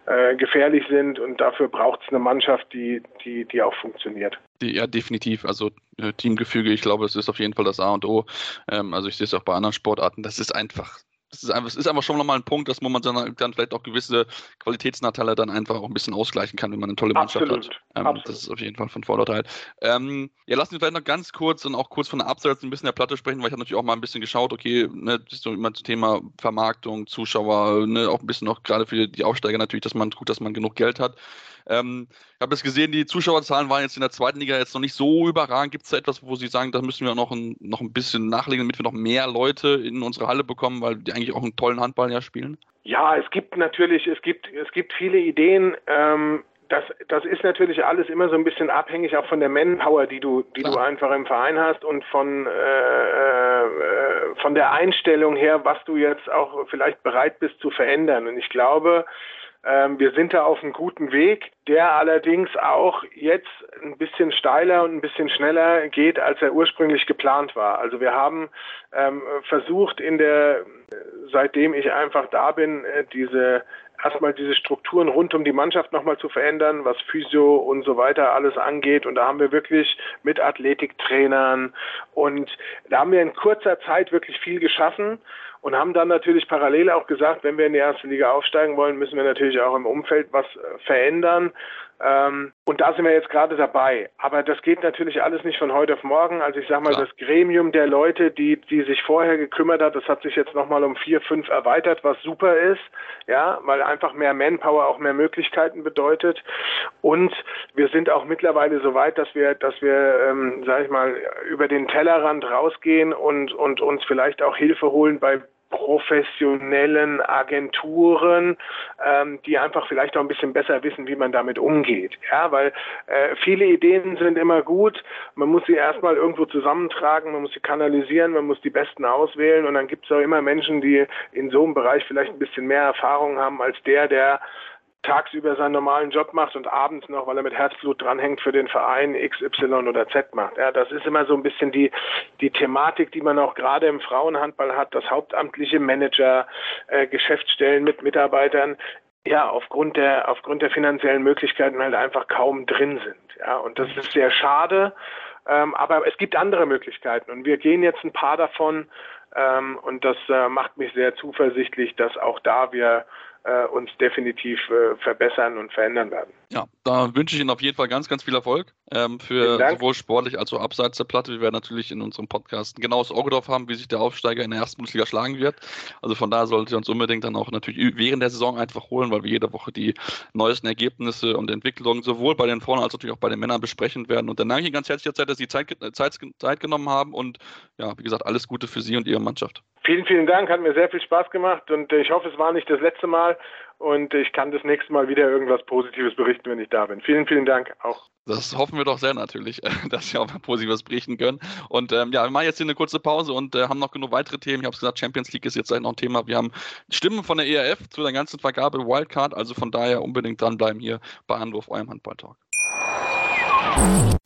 äh, gefährlich sind und dafür braucht es eine Mannschaft, die, die, die auch funktioniert. Ja, definitiv. Also äh, Teamgefüge, ich glaube, das ist auf jeden Fall das A und O. Ähm, also ich sehe es auch bei anderen Sportarten. Das ist einfach das ist einfach, es ist einfach schon nochmal ein Punkt, dass man dann, dann vielleicht auch gewisse Qualitätsnachteile dann einfach auch ein bisschen ausgleichen kann, wenn man eine tolle Mannschaft Absolut. hat. Ähm, das ist auf jeden Fall von Vorteil. Ähm, ja, lassen wir vielleicht noch ganz kurz und auch kurz von der Abseits ein bisschen der Platte sprechen, weil ich habe natürlich auch mal ein bisschen geschaut, okay, ne, so immer das Thema Vermarktung, Zuschauer, ne, auch ein bisschen noch gerade für die Aufsteiger natürlich, dass man gut, dass man genug Geld hat. Ähm, ich habe es gesehen, die Zuschauerzahlen waren jetzt in der zweiten Liga jetzt noch nicht so überragend. Gibt es da etwas, wo Sie sagen, da müssen wir noch ein, noch ein bisschen nachlegen, damit wir noch mehr Leute in unsere Halle bekommen, weil die eigentlich auch einen tollen Handball ja spielen? Ja, es gibt natürlich, es gibt, es gibt viele Ideen. Ähm, das, das ist natürlich alles immer so ein bisschen abhängig auch von der Manpower, die du, die du einfach im Verein hast und von, äh, äh, von der Einstellung her, was du jetzt auch vielleicht bereit bist zu verändern. Und ich glaube, ähm, wir sind da auf einem guten Weg, der allerdings auch jetzt ein bisschen steiler und ein bisschen schneller geht, als er ursprünglich geplant war. Also wir haben ähm, versucht in der, seitdem ich einfach da bin, äh, diese erstmal diese Strukturen rund um die Mannschaft nochmal zu verändern, was Physio und so weiter alles angeht. Und da haben wir wirklich mit Athletiktrainern und da haben wir in kurzer Zeit wirklich viel geschaffen und haben dann natürlich parallel auch gesagt, wenn wir in die erste Liga aufsteigen wollen, müssen wir natürlich auch im Umfeld was äh, verändern. Ähm, und da sind wir jetzt gerade dabei. Aber das geht natürlich alles nicht von heute auf morgen. Also ich sage mal, Klar. das Gremium der Leute, die, die sich vorher gekümmert hat, das hat sich jetzt nochmal um vier, fünf erweitert, was super ist, ja, weil einfach mehr Manpower auch mehr Möglichkeiten bedeutet. Und wir sind auch mittlerweile so weit, dass wir, dass wir, ähm, sage ich mal, über den Tellerrand rausgehen und, und uns vielleicht auch Hilfe holen bei professionellen Agenturen, ähm, die einfach vielleicht auch ein bisschen besser wissen, wie man damit umgeht. Ja, weil äh, viele Ideen sind immer gut. Man muss sie erstmal irgendwo zusammentragen, man muss sie kanalisieren, man muss die besten auswählen und dann gibt es auch immer Menschen, die in so einem Bereich vielleicht ein bisschen mehr Erfahrung haben als der, der tagsüber seinen normalen Job macht und abends noch, weil er mit Herzblut dranhängt, für den Verein X, Y oder Z macht. Ja, das ist immer so ein bisschen die, die Thematik, die man auch gerade im Frauenhandball hat, dass hauptamtliche Manager, äh, Geschäftsstellen mit Mitarbeitern ja, aufgrund der, aufgrund der finanziellen Möglichkeiten halt einfach kaum drin sind. Ja, und das ist sehr schade. Ähm, aber es gibt andere Möglichkeiten und wir gehen jetzt ein paar davon ähm, und das äh, macht mich sehr zuversichtlich, dass auch da wir uns definitiv äh, verbessern und verändern werden. Ja, da wünsche ich Ihnen auf jeden Fall ganz, ganz viel Erfolg ähm, für sowohl sportlich als auch abseits der Platte. Wir werden natürlich in unserem Podcast ein genaues Auge drauf haben, wie sich der Aufsteiger in der ersten Bundesliga schlagen wird. Also von daher solltet ihr uns unbedingt dann auch natürlich während der Saison einfach holen, weil wir jede Woche die neuesten Ergebnisse und Entwicklungen sowohl bei den Frauen als natürlich auch bei den Männern besprechen werden. Und dann danke ich Ihnen ganz herzlich, dass Sie Zeit, Zeit, Zeit genommen haben und ja, wie gesagt, alles Gute für Sie und Ihre Mannschaft. Vielen, vielen Dank, hat mir sehr viel Spaß gemacht und ich hoffe, es war nicht das letzte Mal und ich kann das nächste Mal wieder irgendwas Positives berichten, wenn ich da bin. Vielen, vielen Dank auch. Das hoffen wir doch sehr natürlich, dass Sie auch mal Positives berichten können. Und ähm, ja, wir machen jetzt hier eine kurze Pause und äh, haben noch genug weitere Themen. Ich habe es gesagt, Champions League ist jetzt noch ein Thema. Wir haben Stimmen von der ERF zu der ganzen Vergabe Wildcard, also von daher unbedingt dranbleiben hier bei Anruf, eurem Handball-Talk.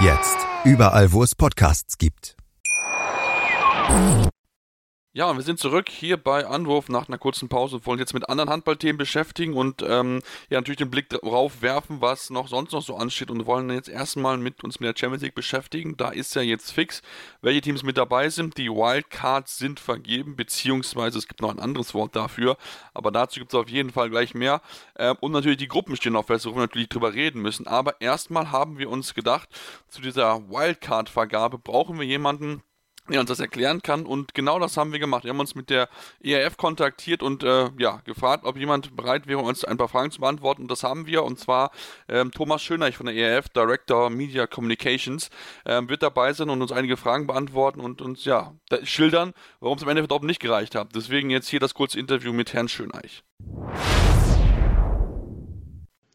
Jetzt. Überall, wo es Podcasts gibt. Ja, und wir sind zurück hier bei Anwurf nach einer kurzen Pause und wollen jetzt mit anderen Handballthemen beschäftigen und ähm, ja natürlich den Blick darauf werfen, was noch sonst noch so ansteht und wollen jetzt erstmal mit uns mit der Champions League beschäftigen. Da ist ja jetzt fix, welche Teams mit dabei sind. Die Wildcards sind vergeben, beziehungsweise es gibt noch ein anderes Wort dafür, aber dazu gibt es auf jeden Fall gleich mehr. Ähm, und natürlich die Gruppen stehen auf fest, worüber wir natürlich drüber reden müssen. Aber erstmal haben wir uns gedacht, zu dieser Wildcard-Vergabe brauchen wir jemanden, der uns das erklären kann. Und genau das haben wir gemacht. Wir haben uns mit der ERF kontaktiert und äh, ja, gefragt, ob jemand bereit wäre, uns ein paar Fragen zu beantworten. Und das haben wir. Und zwar ähm, Thomas Schöneich von der ERF, Director Media Communications, ähm, wird dabei sein und uns einige Fragen beantworten und uns ja schildern, warum es am Ende überhaupt nicht gereicht hat. Deswegen jetzt hier das kurze Interview mit Herrn Schöneich.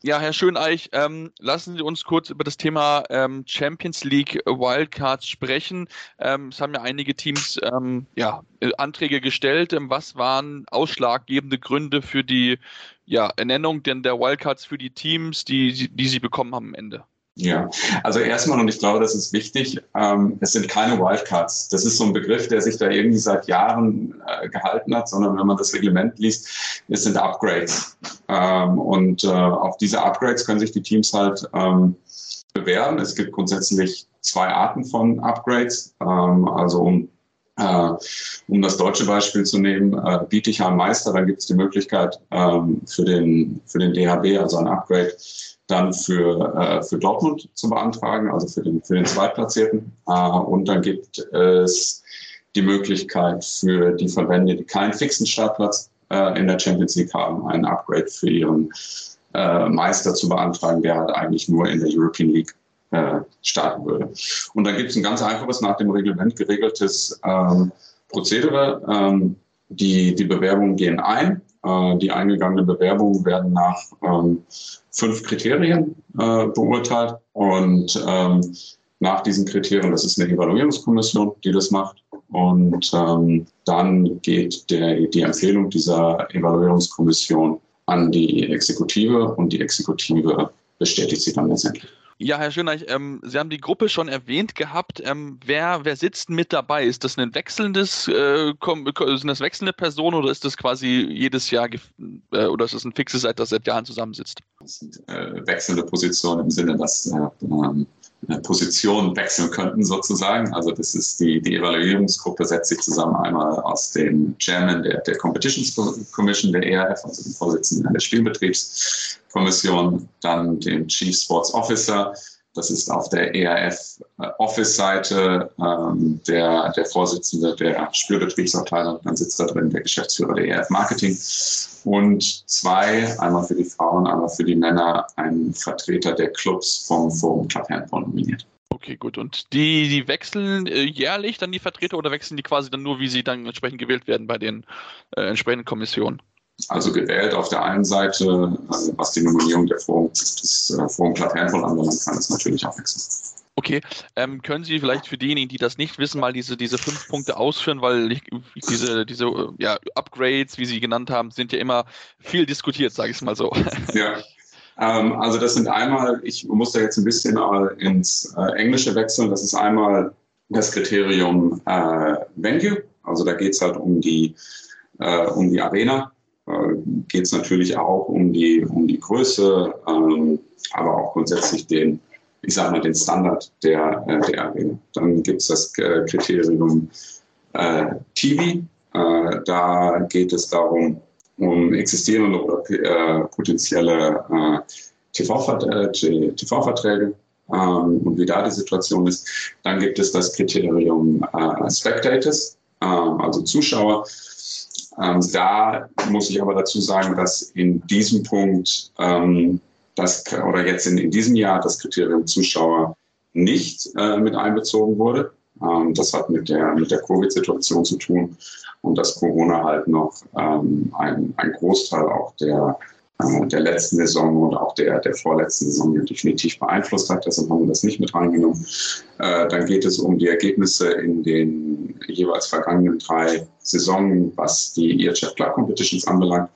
Ja, Herr Schöneich, ähm, lassen Sie uns kurz über das Thema ähm, Champions League Wildcards sprechen. Ähm, es haben ja einige Teams ähm, ja, äh, Anträge gestellt. Ähm, was waren ausschlaggebende Gründe für die ja, Ernennung denn der Wildcards für die Teams, die, die Sie bekommen haben am Ende? Ja, also erstmal, und ich glaube, das ist wichtig, ähm, es sind keine Wildcards. Das ist so ein Begriff, der sich da irgendwie seit Jahren äh, gehalten hat, sondern wenn man das Reglement liest, es sind Upgrades. Ähm, und äh, auf diese Upgrades können sich die Teams halt ähm, bewerben. Es gibt grundsätzlich zwei Arten von Upgrades. Ähm, also um äh, um das deutsche Beispiel zu nehmen, äh, Bietigheim Meister, dann gibt es die Möglichkeit ähm, für, den, für den DHB, also ein Upgrade, dann für, äh, für Dortmund zu beantragen, also für den, für den Zweitplatzierten. Äh, und dann gibt es die Möglichkeit für die Verbände, die keinen fixen Startplatz äh, in der Champions League haben, einen Upgrade für ihren äh, Meister zu beantragen, der halt eigentlich nur in der European League äh, starten würde. Und dann gibt es ein ganz einfaches, nach dem Reglement geregeltes ähm, Prozedere. Ähm, die, die Bewerbungen gehen ein die eingegangenen Bewerbungen werden nach ähm, fünf Kriterien äh, beurteilt und ähm, nach diesen Kriterien, das ist eine Evaluierungskommission, die das macht. Und ähm, dann geht der, die Empfehlung dieser Evaluierungskommission an die Exekutive und die Exekutive bestätigt sie dann letztendlich. Ja, Herr Schöneich, ähm, Sie haben die Gruppe schon erwähnt gehabt. Ähm, wer, wer sitzt mit dabei? Ist das ein wechselndes, äh, sind das wechselnde Personen oder ist das quasi jedes Jahr äh, oder ist das ein fixes Seit, das seit Jahren zusammensitzt? Das sind äh, wechselnde Positionen im Sinne, dass äh, ähm, Position wechseln könnten sozusagen. Also das ist die, die Evaluierungsgruppe setzt sich zusammen einmal aus dem Chairman der, der Competitions Commission, der ERF, also dem Vorsitzenden der Spielbetriebskommission, dann dem Chief Sports Officer, das ist auf der ERF äh, ähm, der, der Vorsitzende der Spielbetriebsabteilung. Dann sitzt da drin der Geschäftsführer der ERF Marketing. Und zwei, einmal für die Frauen, einmal für die Männer, ein Vertreter der Clubs vom Forum Club Handball nominiert. Okay, gut. Und die, die wechseln äh, jährlich dann die Vertreter oder wechseln die quasi dann nur, wie sie dann entsprechend gewählt werden bei den äh, entsprechenden Kommissionen? Also gewählt auf der einen Seite, also was die Nominierung der Forum, des äh, Forum Club Handball anbelangt, kann es natürlich auch wechseln. Okay, ähm, können Sie vielleicht für diejenigen, die das nicht wissen, mal diese, diese fünf Punkte ausführen, weil ich, diese, diese ja, Upgrades, wie Sie genannt haben, sind ja immer viel diskutiert, sage ich es mal so. Ja, ähm, also das sind einmal, ich muss da jetzt ein bisschen ins äh, Englische wechseln, das ist einmal das Kriterium äh, Venue, also da geht es halt um die, äh, um die Arena, äh, geht es natürlich auch um die, um die Größe, ähm, aber auch grundsätzlich den, ich sage mal, den Standard der, äh, der Arena. Dann gibt es das äh, Kriterium äh, TV. Äh, da geht es darum, um existierende oder äh, potenzielle äh, TV-Verträge TV ähm, und wie da die Situation ist. Dann gibt es das Kriterium Spectators, ähm, also Zuschauer. Ähm, da muss ich aber dazu sagen, dass in diesem Punkt ähm, das, oder jetzt in, in diesem Jahr das Kriterium Zuschauer nicht äh, mit einbezogen wurde. Ähm, das hat mit der, mit der Covid-Situation zu tun und dass Corona halt noch ähm, ein, ein Großteil auch der äh, der letzten Saison und auch der, der vorletzten Saison definitiv beeinflusst hat. Deshalb haben wir das nicht mit reingenommen. Äh, dann geht es um die Ergebnisse in den jeweils vergangenen drei Saisonen, was die EHF Club Competitions anbelangt.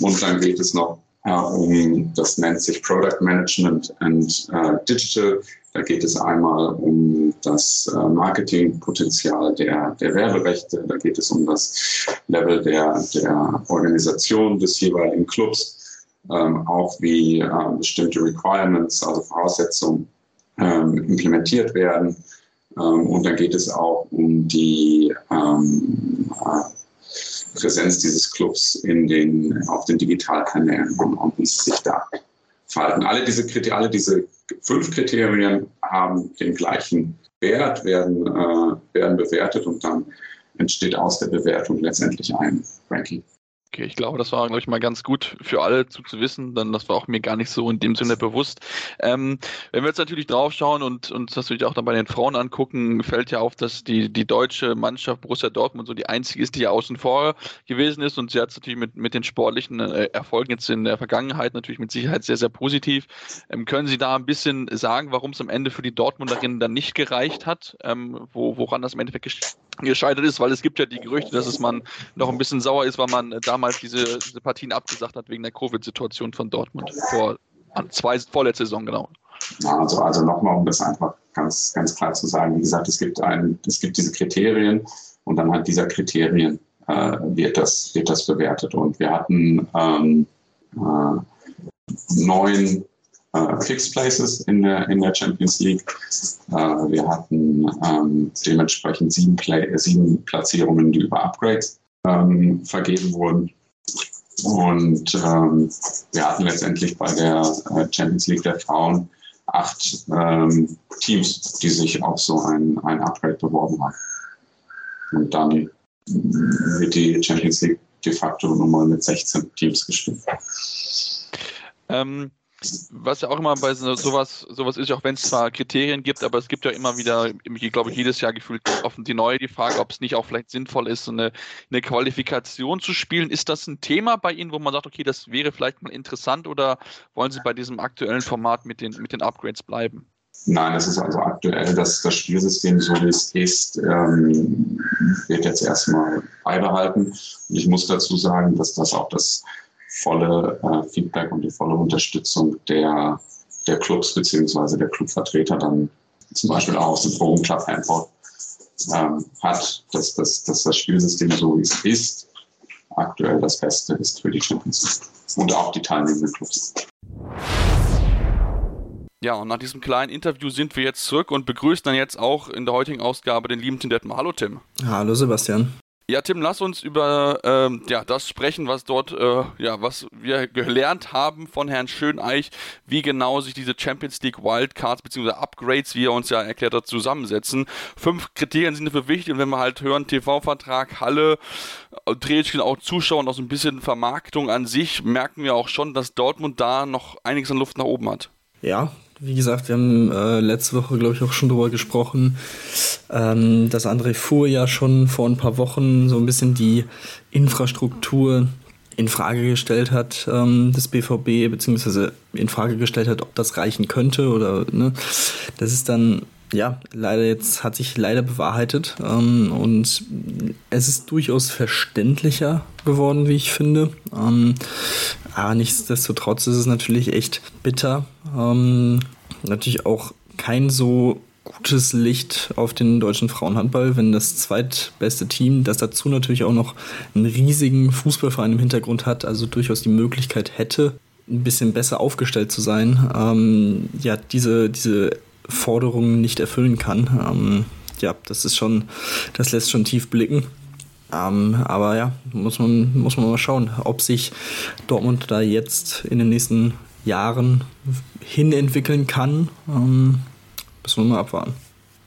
Und dann geht es noch äh, um, das nennt sich Product Management and Digital. Da geht es einmal um das Marketingpotenzial der, der Werberechte, da geht es um das Level der, der Organisation des jeweiligen Clubs ähm, auch wie ähm, bestimmte Requirements, also Voraussetzungen ähm, implementiert werden. Ähm, und dann geht es auch um die ähm, äh, Präsenz dieses Clubs in den, auf den Digitalkanälen und, und wie sie sich da verhalten. Alle diese, alle diese fünf Kriterien haben den gleichen Wert, werden, äh, werden bewertet und dann entsteht aus der Bewertung letztendlich ein Ranking. Okay, ich glaube, das war, glaube ich, mal ganz gut für alle zu, zu wissen, denn das war auch mir gar nicht so in dem Sinne bewusst. Ähm, wenn wir jetzt natürlich draufschauen und uns das natürlich auch dann bei den Frauen angucken, fällt ja auf, dass die, die deutsche Mannschaft Borussia Dortmund so die einzige ist, die ja außen vor gewesen ist und sie hat es natürlich mit, mit den sportlichen äh, Erfolgen jetzt in der Vergangenheit natürlich mit Sicherheit sehr, sehr positiv. Ähm, können Sie da ein bisschen sagen, warum es am Ende für die Dortmunderinnen dann nicht gereicht hat, ähm, wo, woran das im Endeffekt gescheitert ist, weil es gibt ja die Gerüchte, dass es man noch ein bisschen sauer ist, weil man damals diese, diese Partien abgesagt hat wegen der Covid-Situation von Dortmund vor zwei, vorletzte Saison, genau. Also, also nochmal, um das einfach ganz, ganz klar zu sagen, wie gesagt, es gibt, ein, es gibt diese Kriterien und anhand dieser Kriterien äh, wird, das, wird das bewertet. Und wir hatten ähm, äh, neun äh, Fixed Places in der, in der Champions League. Äh, wir hatten ähm, dementsprechend sieben, Play sieben Platzierungen, die über Upgrades ähm, vergeben wurden. Und ähm, wir hatten letztendlich bei der äh, Champions League der Frauen acht ähm, Teams, die sich auf so ein, ein Upgrade beworben haben. Und dann wird die Champions League de facto nochmal mit 16 Teams gespielt. Ähm, was ja auch immer bei so, sowas, sowas ist, auch wenn es zwar Kriterien gibt, aber es gibt ja immer wieder, glaube ich, jedes Jahr gefühlt offen die neue die Frage, ob es nicht auch vielleicht sinnvoll ist, so eine, eine Qualifikation zu spielen. Ist das ein Thema bei Ihnen, wo man sagt, okay, das wäre vielleicht mal interessant oder wollen Sie bei diesem aktuellen Format mit den, mit den Upgrades bleiben? Nein, es ist also aktuell, dass das Spielsystem, so wie es ist, ähm, wird jetzt erstmal beibehalten. Und ich muss dazu sagen, dass das auch das volle äh, Feedback und die volle Unterstützung der, der Clubs beziehungsweise der Clubvertreter dann zum Beispiel auch aus dem Forum Club Handball ähm, hat, dass, dass, dass das Spielsystem so wie es ist, aktuell das Beste ist für die Champions League und auch die teilnehmenden Clubs. Ja, und nach diesem kleinen Interview sind wir jetzt zurück und begrüßen dann jetzt auch in der heutigen Ausgabe den lieben Tim Detmer. Hallo Tim. Hallo Sebastian. Ja, Tim, lass uns über ähm, ja, das sprechen, was dort, äh, ja, was wir gelernt haben von Herrn Schöneich, wie genau sich diese Champions League Wildcards bzw. Upgrades, wie er uns ja erklärt hat, zusammensetzen. Fünf Kriterien sind dafür wichtig und wenn wir halt hören, TV-Vertrag, Halle, Drehchen auch Zuschauer und auch so ein bisschen Vermarktung an sich, merken wir auch schon, dass Dortmund da noch einiges an Luft nach oben hat. Ja, wie gesagt, wir haben äh, letzte Woche, glaube ich, auch schon darüber gesprochen, ähm, dass André Fuhr ja schon vor ein paar Wochen so ein bisschen die Infrastruktur in Frage gestellt hat, ähm, des BVB, beziehungsweise in Frage gestellt hat, ob das reichen könnte oder, ne. Das ist dann ja, leider jetzt hat sich leider bewahrheitet ähm, und es ist durchaus verständlicher geworden, wie ich finde. Ähm, aber nichtsdestotrotz ist es natürlich echt bitter. Ähm, natürlich auch kein so gutes Licht auf den deutschen Frauenhandball, wenn das zweitbeste Team, das dazu natürlich auch noch einen riesigen Fußballverein im Hintergrund hat, also durchaus die Möglichkeit hätte, ein bisschen besser aufgestellt zu sein, ähm, ja, diese, diese Forderungen nicht erfüllen kann. Ähm, ja, das ist schon, das lässt schon tief blicken. Ähm, aber ja, muss man, muss man mal schauen, ob sich Dortmund da jetzt in den nächsten Jahren hinentwickeln kann. Ähm, müssen wir mal abwarten.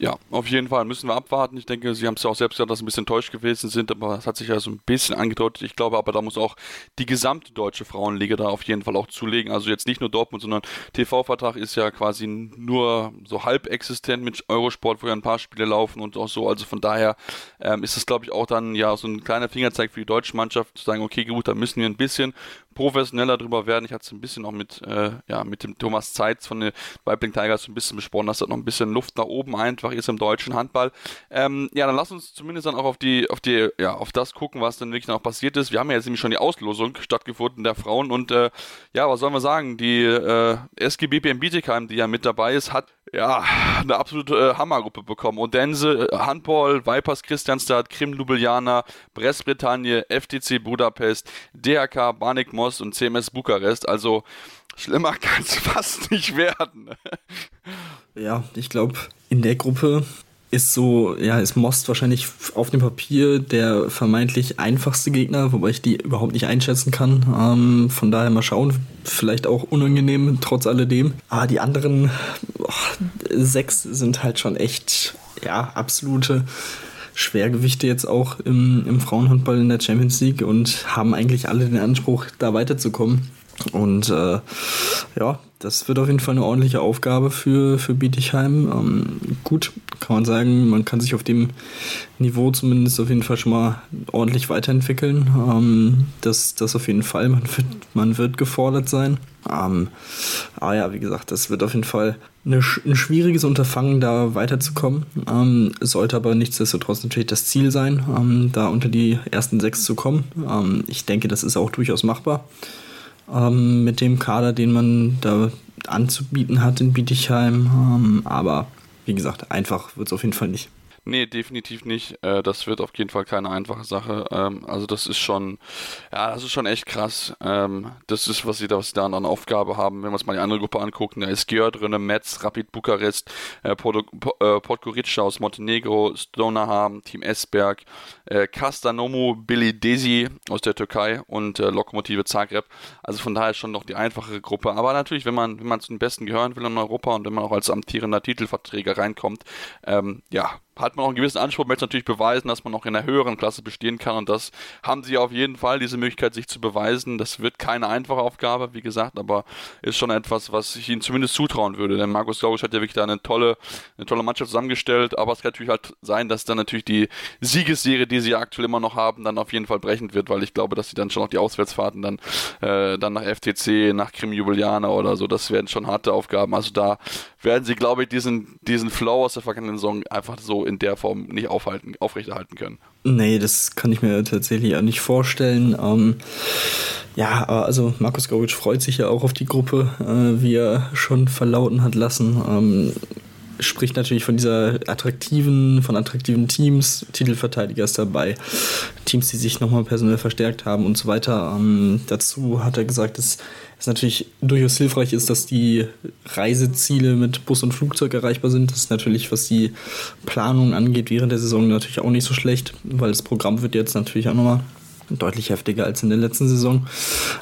Ja, auf jeden Fall müssen wir abwarten. Ich denke, Sie haben es ja auch selbst gesagt, dass Sie ein bisschen enttäuscht gewesen sind, aber es hat sich ja so ein bisschen angedeutet. Ich glaube aber, da muss auch die gesamte deutsche Frauenliga da auf jeden Fall auch zulegen. Also jetzt nicht nur Dortmund, sondern TV-Vertrag ist ja quasi nur so halb existent mit Eurosport, wo ja ein paar Spiele laufen und auch so. Also von daher ähm, ist es, glaube ich, auch dann ja so ein kleiner Fingerzeig für die deutsche Mannschaft, zu sagen, okay, gut, da müssen wir ein bisschen professioneller drüber werden. Ich hatte es ein bisschen auch mit, äh, ja, mit dem Thomas Zeitz von den Weibling Tigers ein bisschen besprochen, dass da noch ein bisschen Luft nach oben einfach ist im deutschen Handball. Ähm, ja, dann lass uns zumindest dann auch auf die, auf die, ja, auf das gucken, was dann wirklich noch passiert ist. Wir haben ja jetzt nämlich schon die Auslosung stattgefunden der Frauen und äh, ja, was sollen wir sagen? Die äh, SGB Bietigheim, die ja mit dabei ist, hat ja, eine absolute äh, Hammergruppe bekommen. Odense, äh, Handball, Vipers Christianstadt, Krim Ljubljana, Brest Bretagne, FTC Budapest, DHK, Banik Most und CMS Bukarest. Also schlimmer kann es fast nicht werden. ja, ich glaube, in der Gruppe ist so, ja, ist Most wahrscheinlich auf dem Papier der vermeintlich einfachste Gegner, wobei ich die überhaupt nicht einschätzen kann. Ähm, von daher mal schauen, vielleicht auch unangenehm trotz alledem. Aber die anderen oh, sechs sind halt schon echt, ja, absolute Schwergewichte jetzt auch im, im Frauenhandball in der Champions League und haben eigentlich alle den Anspruch, da weiterzukommen. Und äh, ja, das wird auf jeden Fall eine ordentliche Aufgabe für, für Bietigheim. Ähm, gut, kann man sagen, man kann sich auf dem Niveau zumindest auf jeden Fall schon mal ordentlich weiterentwickeln. Ähm, das, das auf jeden Fall, man wird, man wird gefordert sein. Ähm, aber ja, wie gesagt, das wird auf jeden Fall eine, ein schwieriges Unterfangen, da weiterzukommen. Ähm, sollte aber nichtsdestotrotz natürlich das Ziel sein, ähm, da unter die ersten sechs zu kommen. Ähm, ich denke, das ist auch durchaus machbar ähm, mit dem Kader, den man da anzubieten hat in Bietigheim. Ähm, aber wie gesagt, einfach wird es auf jeden Fall nicht. Nee, definitiv nicht. Äh, das wird auf jeden Fall keine einfache Sache. Ähm, also das ist schon, ja, das ist schon echt krass. Ähm, das ist, was sie da, was sie da an Aufgabe haben. Wenn wir uns mal die andere Gruppe angucken, da ist Gjör drin, Metz, Rapid Bukarest, äh, äh, Podgorica aus Montenegro, Stonerham, Team Esberg, äh, Castanomu, Billy Desi aus der Türkei und äh, Lokomotive Zagreb. Also von daher schon noch die einfachere Gruppe. Aber natürlich, wenn man, wenn man zu den Besten gehören will in Europa und wenn man auch als amtierender Titelverträger reinkommt, ähm, ja, hat man auch einen gewissen Anspruch, möchte natürlich beweisen, dass man noch in der höheren Klasse bestehen kann. Und das haben sie auf jeden Fall, diese Möglichkeit, sich zu beweisen. Das wird keine einfache Aufgabe, wie gesagt, aber ist schon etwas, was ich ihnen zumindest zutrauen würde, denn Markus Gaugisch hat ja wirklich da eine tolle, eine tolle Mannschaft zusammengestellt, aber es kann natürlich halt sein, dass dann natürlich die Siegesserie, die sie aktuell immer noch haben, dann auf jeden Fall brechend wird, weil ich glaube, dass sie dann schon noch die Auswärtsfahrten dann, äh, dann nach FTC, nach Krim Jubiliana oder so, das werden schon harte Aufgaben, also da werden sie, glaube ich, diesen, diesen Flow aus der vergangenen Saison einfach so in der Form nicht aufhalten, aufrechterhalten können. Nee, das kann ich mir tatsächlich auch nicht vorstellen. Ähm, ja, also Markus Govic freut sich ja auch auf die Gruppe, äh, wie er schon verlauten hat lassen. Ähm, spricht natürlich von dieser attraktiven, von attraktiven Teams, Titelverteidiger ist dabei, Teams, die sich nochmal personell verstärkt haben und so weiter. Ähm, dazu hat er gesagt, dass es natürlich durchaus hilfreich ist, dass die Reiseziele mit Bus und Flugzeug erreichbar sind. Das ist natürlich, was die Planung angeht, während der Saison natürlich auch nicht so schlecht, weil das Programm wird jetzt natürlich auch nochmal deutlich heftiger als in der letzten Saison.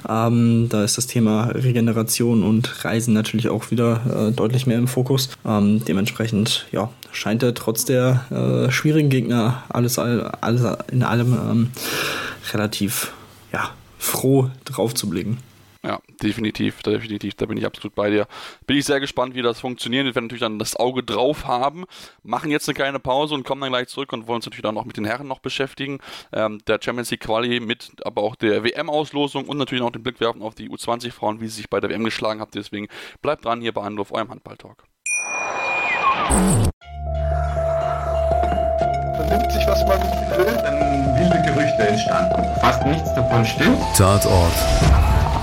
Ähm, da ist das Thema Regeneration und Reisen natürlich auch wieder äh, deutlich mehr im Fokus. Ähm, dementsprechend ja, scheint er trotz der äh, schwierigen Gegner alles, alles in allem ähm, relativ ja, froh drauf zu blicken. Ja, definitiv, definitiv, da bin ich absolut bei dir. Bin ich sehr gespannt, wie das funktioniert. Wir werden natürlich dann das Auge drauf haben, machen jetzt eine kleine Pause und kommen dann gleich zurück und wollen uns natürlich dann noch mit den Herren noch beschäftigen. Ähm, der Champions League Quali mit, aber auch der WM-Auslosung und natürlich noch den Blick werfen auf die U20-Frauen, wie sie sich bei der WM geschlagen haben. Deswegen bleibt dran hier bei Anruf, eurem Handball-Talk. Vernimmt sich, was man will, dann wilde Gerüchte entstanden. Fast nichts davon stimmt. Tatort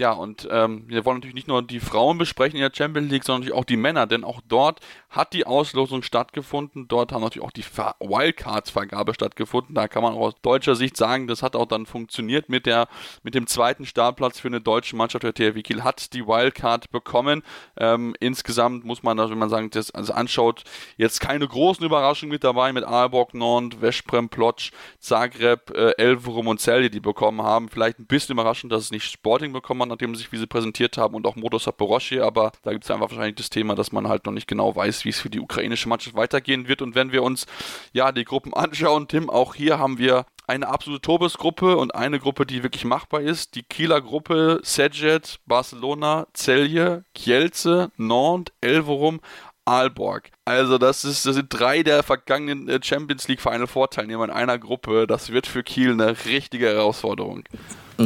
Ja, und ähm, wir wollen natürlich nicht nur die Frauen besprechen in der Champions League, sondern natürlich auch die Männer, denn auch dort hat die Auslosung stattgefunden. Dort haben natürlich auch die Wildcards-Vergabe stattgefunden. Da kann man auch aus deutscher Sicht sagen, das hat auch dann funktioniert mit, der, mit dem zweiten Startplatz für eine deutsche Mannschaft. Der THW Kiel hat die Wildcard bekommen. Ähm, insgesamt muss man, also wenn man sagen, das also anschaut, jetzt keine großen Überraschungen mit dabei mit Aalborg, Nord, Veszprem, Plotsch, Zagreb, äh, Elverum und Celje, die bekommen haben. Vielleicht ein bisschen überraschend, dass es nicht Sporting bekommen hat nachdem sich, wie sie präsentiert haben und auch Modo Saporoshi, aber da gibt es einfach wahrscheinlich das Thema, dass man halt noch nicht genau weiß, wie es für die ukrainische Mannschaft weitergehen wird. Und wenn wir uns ja die Gruppen anschauen, Tim, auch hier haben wir eine absolute Tobesgruppe und eine Gruppe, die wirklich machbar ist. Die Kieler Gruppe, Sejet, Barcelona, Celje, Kielce, Nantes, Elverum, Aalborg. Also das ist, das sind drei der vergangenen äh, Champions League Final Four Teilnehmer in einer Gruppe. Das wird für Kiel eine richtige Herausforderung.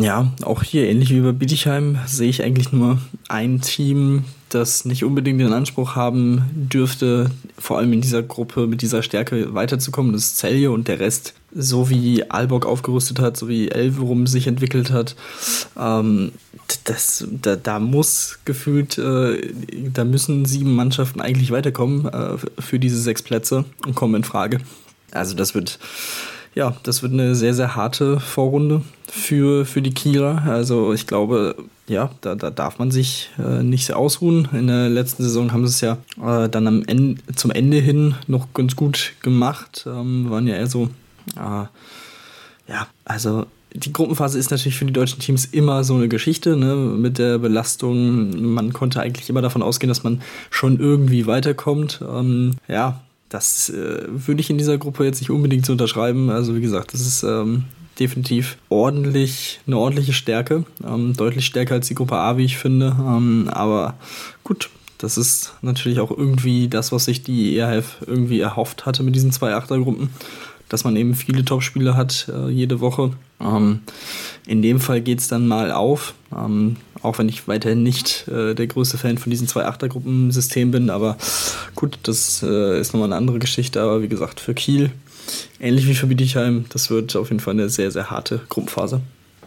Ja, auch hier ähnlich wie bei Bietigheim sehe ich eigentlich nur ein Team, das nicht unbedingt den Anspruch haben dürfte, vor allem in dieser Gruppe mit dieser Stärke weiterzukommen. Das ist Celje und der Rest, so wie Aalborg aufgerüstet hat, so wie Elverum sich entwickelt hat, ähm, das, da, da, muss gefühlt, äh, da müssen sieben Mannschaften eigentlich weiterkommen äh, für diese sechs Plätze und kommen in Frage. Also das wird ja, das wird eine sehr, sehr harte Vorrunde für, für die Kieler. Also ich glaube, ja, da, da darf man sich äh, nicht ausruhen. In der letzten Saison haben sie es ja äh, dann am Ende, zum Ende hin noch ganz gut gemacht. Ähm, waren ja eher so, äh, ja, also die Gruppenphase ist natürlich für die deutschen Teams immer so eine Geschichte, ne, mit der Belastung. Man konnte eigentlich immer davon ausgehen, dass man schon irgendwie weiterkommt. Ähm, ja, das äh, würde ich in dieser Gruppe jetzt nicht unbedingt so unterschreiben. Also wie gesagt, das ist ähm, definitiv ordentlich, eine ordentliche Stärke. Ähm, deutlich stärker als die Gruppe A, wie ich finde. Ähm, aber gut, das ist natürlich auch irgendwie das, was sich die ERF irgendwie erhofft hatte mit diesen zwei Achtergruppen. Dass man eben viele Topspiele hat äh, jede Woche. Ähm, in dem Fall geht es dann mal auf. Ähm, auch wenn ich weiterhin nicht äh, der größte Fan von diesen zwei Achtergruppensystem bin. Aber gut, das äh, ist nochmal eine andere Geschichte. Aber wie gesagt, für Kiel, ähnlich wie für Bietigheim, das wird auf jeden Fall eine sehr, sehr harte Gruppenphase.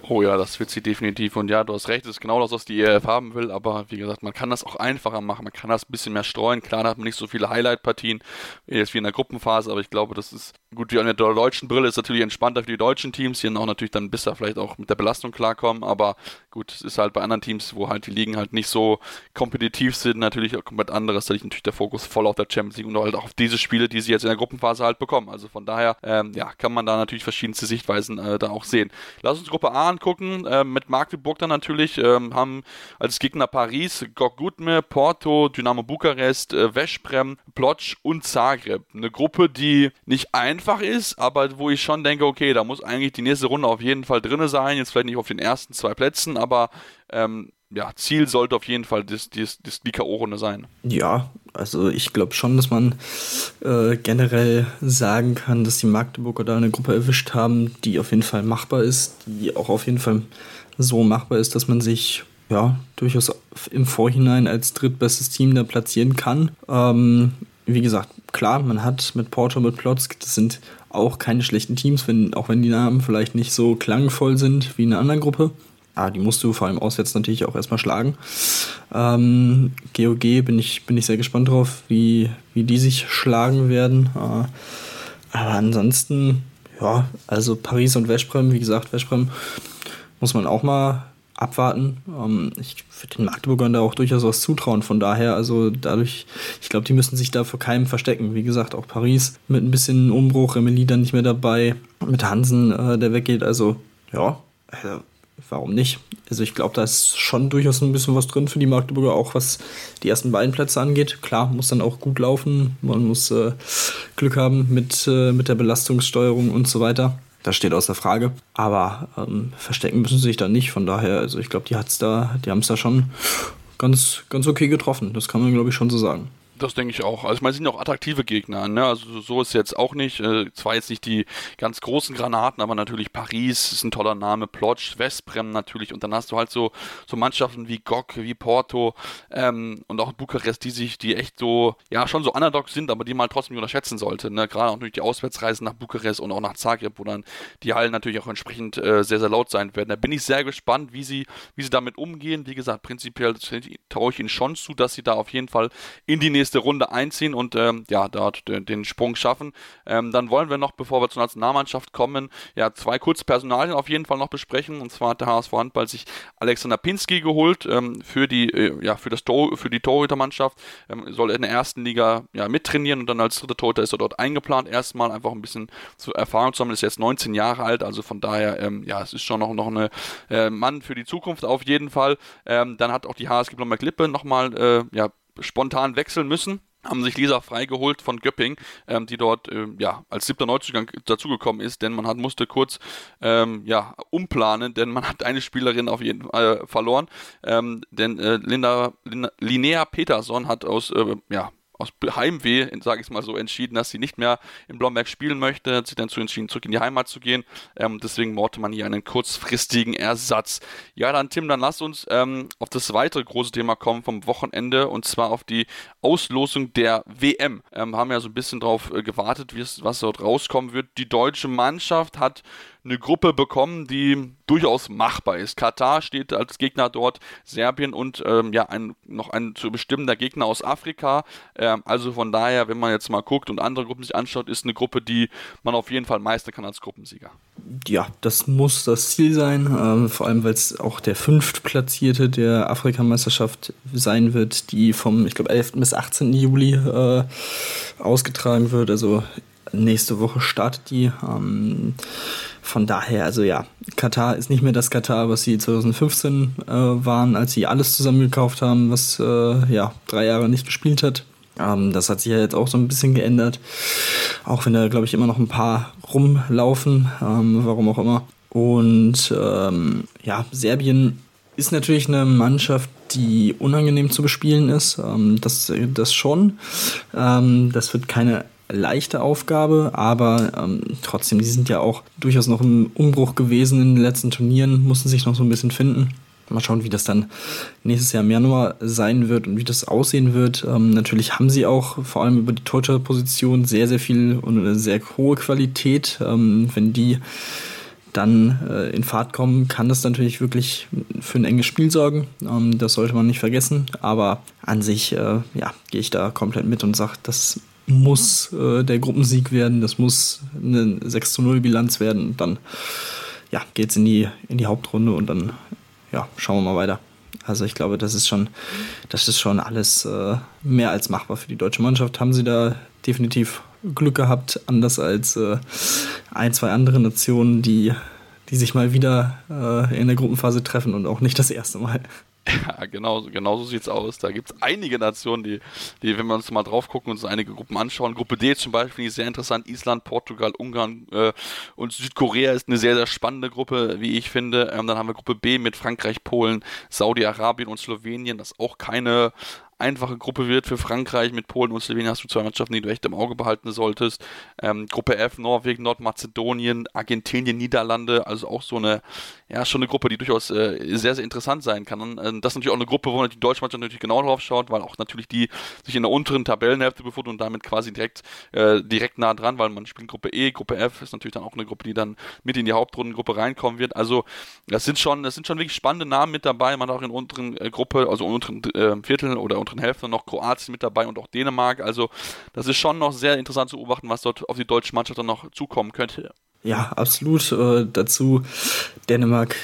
Oh ja, das wird sie definitiv. Und ja, du hast recht, das ist genau das, was die ERF haben will. Aber wie gesagt, man kann das auch einfacher machen. Man kann das ein bisschen mehr streuen. Klar, da hat man nicht so viele Highlight-Partien jetzt wie in der Gruppenphase. Aber ich glaube, das ist gut. Wie an der deutschen Brille ist natürlich entspannter für die deutschen Teams. Hier auch natürlich dann besser vielleicht auch mit der Belastung klarkommen. Aber gut, es ist halt bei anderen Teams, wo halt die Ligen halt nicht so kompetitiv sind, natürlich auch komplett anderes. Da liegt natürlich der Fokus voll auf der Champions League und halt auch auf diese Spiele, die sie jetzt in der Gruppenphase halt bekommen. Also von daher, ähm, ja, kann man da natürlich verschiedenste Sichtweisen äh, da auch sehen. Lass uns Gruppe A angucken, äh, mit Magdeburg dann natürlich, ähm, haben als Gegner Paris, Gok Gutme, Porto, Dynamo Bukarest, äh, Veszprem, Plotsch und Zagreb. Eine Gruppe, die nicht einfach ist, aber wo ich schon denke, okay, da muss eigentlich die nächste Runde auf jeden Fall drin sein, jetzt vielleicht nicht auf den ersten zwei Plätzen, aber ähm, ja, Ziel sollte auf jeden Fall das, das, das die K.O.-Runde sein. Ja, also ich glaube schon, dass man äh, generell sagen kann, dass die Magdeburger da eine Gruppe erwischt haben, die auf jeden Fall machbar ist, die auch auf jeden Fall so machbar ist, dass man sich ja durchaus im Vorhinein als drittbestes Team da platzieren kann. Ähm, wie gesagt, klar, man hat mit Porto, mit Plotzk, das sind auch keine schlechten Teams, wenn, auch wenn die Namen vielleicht nicht so klangvoll sind wie in einer anderen Gruppe. Ah, die musst du vor allem auswärts natürlich auch erstmal schlagen. Ähm, GOG bin ich, bin ich sehr gespannt drauf, wie, wie die sich schlagen werden. Äh, aber ansonsten, ja, also Paris und Veszprem, wie gesagt, Veszprem muss man auch mal abwarten. Ähm, ich würde den Magdeburgern da auch durchaus was zutrauen. Von daher, also dadurch, ich glaube, die müssen sich da vor keinem verstecken. Wie gesagt, auch Paris mit ein bisschen Umbruch, Emily dann nicht mehr dabei, mit Hansen, äh, der weggeht. Also, ja, also, warum nicht? Also ich glaube, da ist schon durchaus ein bisschen was drin für die Magdeburger, auch was die ersten beiden Plätze angeht. Klar, muss dann auch gut laufen, man muss äh, Glück haben mit, äh, mit der Belastungssteuerung und so weiter. Das steht außer Frage. Aber ähm, verstecken müssen sie sich da nicht. Von daher, also ich glaube, die hat's da, die haben es da schon ganz, ganz okay getroffen. Das kann man, glaube ich, schon so sagen. Das denke ich auch. Also ich meine, sind auch attraktive Gegner. Ne? Also so ist jetzt auch nicht. Äh, zwar jetzt nicht die ganz großen Granaten, aber natürlich Paris ist ein toller Name, Plotsch, Westbrem natürlich. Und dann hast du halt so, so Mannschaften wie Gok, wie Porto ähm, und auch Bukarest, die sich, die echt so, ja, schon so Underdogs sind, aber die man halt trotzdem nicht unterschätzen sollte. Ne? Gerade auch durch die Auswärtsreisen nach Bukarest und auch nach Zagreb, wo dann die Hallen natürlich auch entsprechend äh, sehr, sehr laut sein werden. Da bin ich sehr gespannt, wie sie, wie sie damit umgehen. Wie gesagt, prinzipiell traue ich ihnen schon zu, dass sie da auf jeden Fall in die nächste nächste Runde einziehen und ähm, ja, dort den, den Sprung schaffen. Ähm, dann wollen wir noch, bevor wir zur Nationalmannschaft kommen, ja, zwei kurze Personalien auf jeden Fall noch besprechen. Und zwar hat der HSV Handball sich Alexander Pinski geholt ähm, für die, äh, ja, für das Tor, für die Torhütermannschaft. Ähm, soll in der ersten Liga ja, mittrainieren und dann als dritter Torhüter ist er dort eingeplant. Erstmal einfach ein bisschen zu Erfahrung zu sammeln. Ist jetzt 19 Jahre alt, also von daher, ähm, ja, es ist schon noch, noch ein äh, Mann für die Zukunft auf jeden Fall. Ähm, dann hat auch die HSG Blomberg Lippe nochmal, äh, ja, spontan wechseln müssen haben sich Lisa freigeholt von Göpping, ähm, die dort äh, ja als siebter Neuzugang dazugekommen ist, denn man hat, musste kurz ähm, ja umplanen, denn man hat eine Spielerin auf jeden Fall äh, verloren, ähm, denn äh, Linda, Linda, Linnea Peterson hat aus äh, ja aus Heimweh, sage ich mal so, entschieden, dass sie nicht mehr in Blomberg spielen möchte, hat sich dann zu entschieden, zurück in die Heimat zu gehen. Ähm, deswegen brauchte man hier einen kurzfristigen Ersatz. Ja, dann Tim, dann lass uns ähm, auf das weitere große Thema kommen vom Wochenende und zwar auf die Auslosung der WM. Ähm, haben ja so ein bisschen drauf äh, gewartet, was dort rauskommen wird. Die deutsche Mannschaft hat eine Gruppe bekommen, die durchaus machbar ist. Katar steht als Gegner dort, Serbien und ähm, ja, ein, noch ein zu bestimmender Gegner aus Afrika. Ähm, also von daher, wenn man jetzt mal guckt und andere Gruppen sich anschaut, ist eine Gruppe, die man auf jeden Fall meistern kann als Gruppensieger. Ja, das muss das Ziel sein, ähm, vor allem weil es auch der fünftplatzierte der Afrikameisterschaft sein wird, die vom, ich glaube, 11. bis 18. Juli äh, ausgetragen wird. Also nächste Woche startet die. Ähm, von daher, also ja, Katar ist nicht mehr das Katar, was sie 2015 äh, waren, als sie alles zusammengekauft haben, was äh, ja drei Jahre nicht gespielt hat. Ähm, das hat sich ja jetzt auch so ein bisschen geändert. Auch wenn da, glaube ich, immer noch ein paar rumlaufen, ähm, warum auch immer. Und ähm, ja, Serbien ist natürlich eine Mannschaft, die unangenehm zu bespielen ist. Ähm, das, das schon. Ähm, das wird keine leichte Aufgabe, aber ähm, trotzdem, die sind ja auch durchaus noch im Umbruch gewesen in den letzten Turnieren, mussten sich noch so ein bisschen finden. Mal schauen, wie das dann nächstes Jahr im Januar sein wird und wie das aussehen wird. Ähm, natürlich haben sie auch vor allem über die Torhüter-Position sehr, sehr viel und eine sehr hohe Qualität. Ähm, wenn die dann äh, in Fahrt kommen, kann das natürlich wirklich für ein enges Spiel sorgen. Ähm, das sollte man nicht vergessen. Aber an sich, äh, ja, gehe ich da komplett mit und sage, das muss äh, der Gruppensieg werden, das muss eine 6 zu 0 Bilanz werden. Und dann ja, geht es in die, in die Hauptrunde und dann ja, schauen wir mal weiter. Also ich glaube, das ist schon, das ist schon alles äh, mehr als machbar für die deutsche Mannschaft. Haben sie da definitiv Glück gehabt, anders als äh, ein, zwei andere Nationen, die, die sich mal wieder äh, in der Gruppenphase treffen und auch nicht das erste Mal. Ja, genau, genau so sieht es aus. Da gibt es einige Nationen, die, die, wenn wir uns mal drauf gucken und uns einige Gruppen anschauen, Gruppe D zum Beispiel ich sehr interessant. Island, Portugal, Ungarn äh, und Südkorea ist eine sehr, sehr spannende Gruppe, wie ich finde. Ähm, dann haben wir Gruppe B mit Frankreich, Polen, Saudi-Arabien und Slowenien. Das ist auch keine einfache Gruppe wird für Frankreich. Mit Polen und Slowenien hast du zwei Mannschaften, die du echt im Auge behalten solltest. Ähm, Gruppe F, Norwegen, Nordmazedonien, Argentinien, Niederlande, also auch so eine, ja, schon eine Gruppe, die durchaus äh, sehr, sehr interessant sein kann. Und, äh, das ist natürlich auch eine Gruppe, wo die deutsche Mannschaft natürlich genau drauf schaut, weil auch natürlich die sich in der unteren Tabellenhälfte befinden und damit quasi direkt, äh, direkt nah dran, weil man spielt Gruppe E, Gruppe F ist natürlich dann auch eine Gruppe, die dann mit in die Hauptrundengruppe reinkommen wird. Also das sind schon, das sind schon wirklich spannende Namen mit dabei. Man hat auch in der unteren äh, Gruppe, also in unteren äh, Viertel oder unteren Hälfte noch Kroatien mit dabei und auch Dänemark. Also das ist schon noch sehr interessant zu beobachten, was dort auf die deutsche Mannschaft dann noch zukommen könnte. Ja, absolut. Äh, dazu Dänemark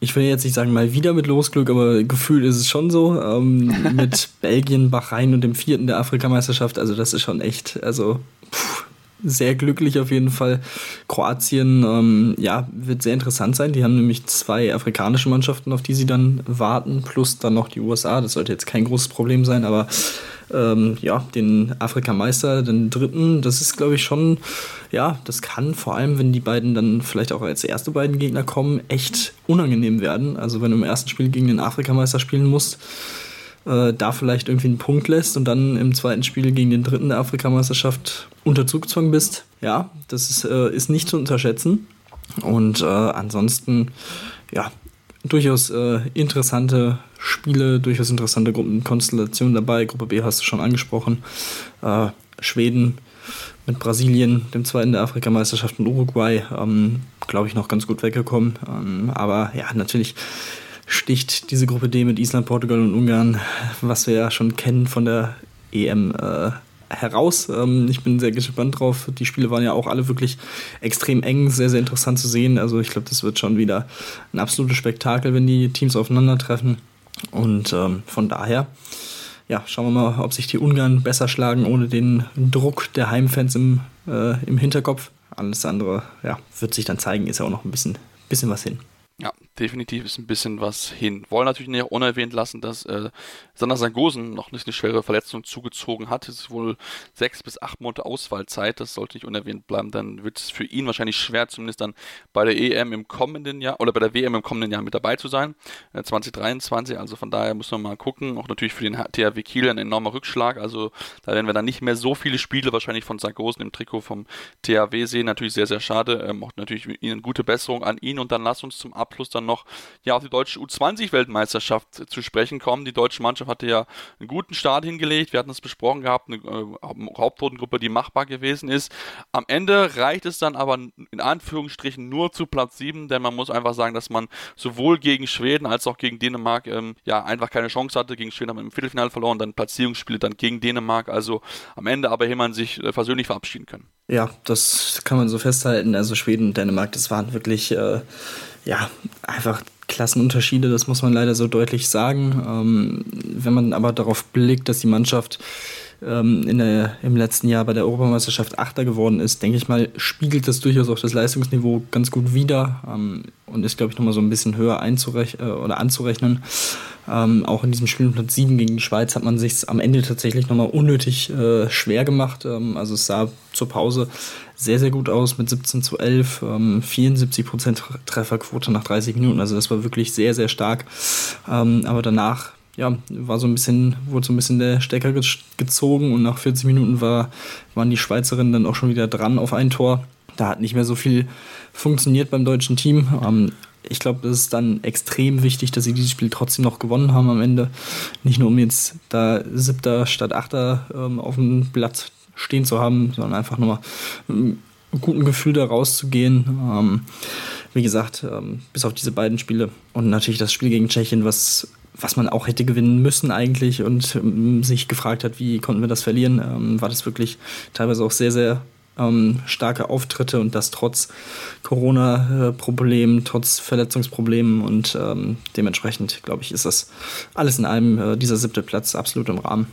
ich will jetzt nicht sagen mal wieder mit Losglück, aber gefühlt ist es schon so. Ähm, mit Belgien, Bahrain und dem vierten der Afrikameisterschaft. Also das ist schon echt, also pff, sehr glücklich auf jeden Fall. Kroatien, ähm, ja, wird sehr interessant sein. Die haben nämlich zwei afrikanische Mannschaften, auf die sie dann warten, plus dann noch die USA. Das sollte jetzt kein großes Problem sein, aber ähm, ja, den Afrikameister, den dritten, das ist, glaube ich, schon, ja, das kann vor allem, wenn die beiden dann vielleicht auch als erste beiden Gegner kommen, echt unangenehm werden. Also wenn du im ersten Spiel gegen den Afrikameister spielen musst, äh, da vielleicht irgendwie einen Punkt lässt und dann im zweiten Spiel gegen den dritten der Afrikameisterschaft unter Zugzwang bist, ja, das ist, äh, ist nicht zu unterschätzen. Und äh, ansonsten, ja, durchaus äh, interessante Spiele, durchaus interessante Gruppenkonstellationen dabei. Gruppe B hast du schon angesprochen. Äh, Schweden mit Brasilien, dem zweiten der Afrikameisterschaft und Uruguay, ähm, glaube ich, noch ganz gut weggekommen. Ähm, aber ja, natürlich sticht diese Gruppe D mit Island, Portugal und Ungarn, was wir ja schon kennen von der EM, äh, heraus. Ähm, ich bin sehr gespannt drauf. Die Spiele waren ja auch alle wirklich extrem eng, sehr, sehr interessant zu sehen. Also ich glaube, das wird schon wieder ein absolutes Spektakel, wenn die Teams aufeinandertreffen. Und ähm, von daher, ja, schauen wir mal, ob sich die Ungarn besser schlagen ohne den Druck der Heimfans im, äh, im Hinterkopf. Alles andere, ja, wird sich dann zeigen, ist ja auch noch ein bisschen, bisschen was hin. Ja, definitiv ist ein bisschen was hin. Wollen natürlich nicht unerwähnt lassen, dass äh, Sander Sangosen noch nicht eine schwere Verletzung zugezogen hat. Es ist wohl sechs bis acht Monate Ausfallzeit. Das sollte nicht unerwähnt bleiben. Dann wird es für ihn wahrscheinlich schwer, zumindest dann bei der EM im kommenden Jahr oder bei der WM im kommenden Jahr mit dabei zu sein. Äh, 2023. Also von daher muss man mal gucken. Auch natürlich für den THW Kiel ein enormer Rückschlag. Also da werden wir dann nicht mehr so viele Spiele wahrscheinlich von Sangosen im Trikot vom THW sehen. Natürlich sehr, sehr schade. Ähm, auch natürlich Ihnen gute Besserung an ihn und dann lass uns zum Abschluss dann noch ja, auf die deutsche U20-Weltmeisterschaft zu sprechen kommen. Die deutsche Mannschaft hatte ja einen guten Start hingelegt. Wir hatten es besprochen gehabt, eine äh, Hauptrundengruppe, die machbar gewesen ist. Am Ende reicht es dann aber in Anführungsstrichen nur zu Platz 7, denn man muss einfach sagen, dass man sowohl gegen Schweden als auch gegen Dänemark ähm, ja einfach keine Chance hatte. Gegen Schweden haben wir im Viertelfinale verloren, dann Platzierungsspiele dann gegen Dänemark. Also am Ende aber hätte man sich äh, persönlich verabschieden können. Ja, das kann man so festhalten. Also Schweden und Dänemark, das waren wirklich äh, ja einfach Klassenunterschiede, das muss man leider so deutlich sagen. Ähm, wenn man aber darauf blickt, dass die Mannschaft ähm, in der, im letzten Jahr bei der Europameisterschaft Achter geworden ist, denke ich mal, spiegelt das durchaus auch das Leistungsniveau ganz gut wider ähm, und ist, glaube ich, nochmal so ein bisschen höher einzurech äh, oder anzurechnen. Ähm, auch in diesem Spiel Platz 7 gegen die Schweiz hat man sich am Ende tatsächlich nochmal unnötig äh, schwer gemacht. Ähm, also es sah zur Pause sehr, sehr gut aus mit 17 zu 11, ähm, 74% Trefferquote nach 30 Minuten. Also das war wirklich sehr, sehr stark. Ähm, aber danach ja, war so ein bisschen, wurde so ein bisschen der Stecker gezogen und nach 40 Minuten war, waren die Schweizerinnen dann auch schon wieder dran auf ein Tor. Da hat nicht mehr so viel funktioniert beim deutschen Team. Ähm, ich glaube, es ist dann extrem wichtig, dass sie dieses Spiel trotzdem noch gewonnen haben am Ende. Nicht nur um jetzt da siebter statt achter ähm, auf dem Blatt stehen zu haben, sondern einfach mit einem guten Gefühl da rauszugehen. Ähm, wie gesagt, ähm, bis auf diese beiden Spiele und natürlich das Spiel gegen Tschechien, was, was man auch hätte gewinnen müssen eigentlich und ähm, sich gefragt hat, wie konnten wir das verlieren, ähm, war das wirklich teilweise auch sehr, sehr ähm, starke Auftritte und das trotz Corona-Problemen, trotz Verletzungsproblemen und ähm, dementsprechend, glaube ich, ist das alles in allem äh, dieser siebte Platz absolut im Rahmen.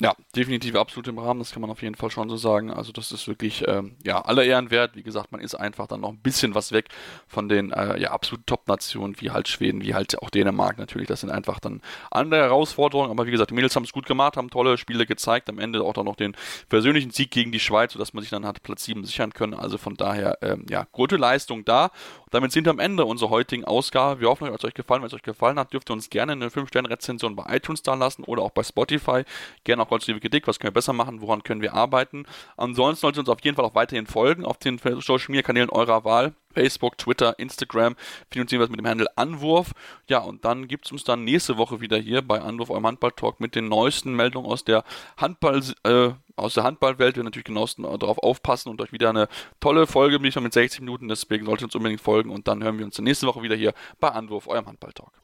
Ja, definitiv absolut im Rahmen, das kann man auf jeden Fall schon so sagen. Also das ist wirklich ähm, ja aller Ehren wert. Wie gesagt, man ist einfach dann noch ein bisschen was weg von den äh, ja absolut Top-Nationen wie halt Schweden, wie halt auch Dänemark natürlich. Das sind einfach dann andere Herausforderungen. Aber wie gesagt, die Mädels haben es gut gemacht, haben tolle Spiele gezeigt. Am Ende auch dann noch den persönlichen Sieg gegen die Schweiz, sodass man sich dann hat Platz 7 sichern können. Also von daher ähm, ja gute Leistung da. Und damit sind wir am Ende unserer heutigen Ausgabe. Wir hoffen, es hat euch gefallen. Wenn es euch gefallen hat, dürft ihr uns gerne eine 5-Sterne-Rezension bei iTunes da lassen oder auch bei Spotify. Gerne auch konstruktive Kritik, was können wir besser machen, woran können wir arbeiten. Ansonsten solltet ihr uns auf jeden Fall auch weiterhin folgen auf den Social Media Kanälen eurer Wahl. Facebook, Twitter, Instagram, finanzieren wir mit dem Handel Anwurf. Ja, und dann gibt es uns dann nächste Woche wieder hier bei Anwurf eurem Handball-Talk mit den neuesten Meldungen aus der Handball, äh, aus der Handballwelt. Wir natürlich genauestens darauf aufpassen und euch wieder eine tolle Folge mit 60 Minuten. Deswegen solltet ihr uns unbedingt folgen und dann hören wir uns nächste Woche wieder hier bei Anwurf, eurem Handball-Talk.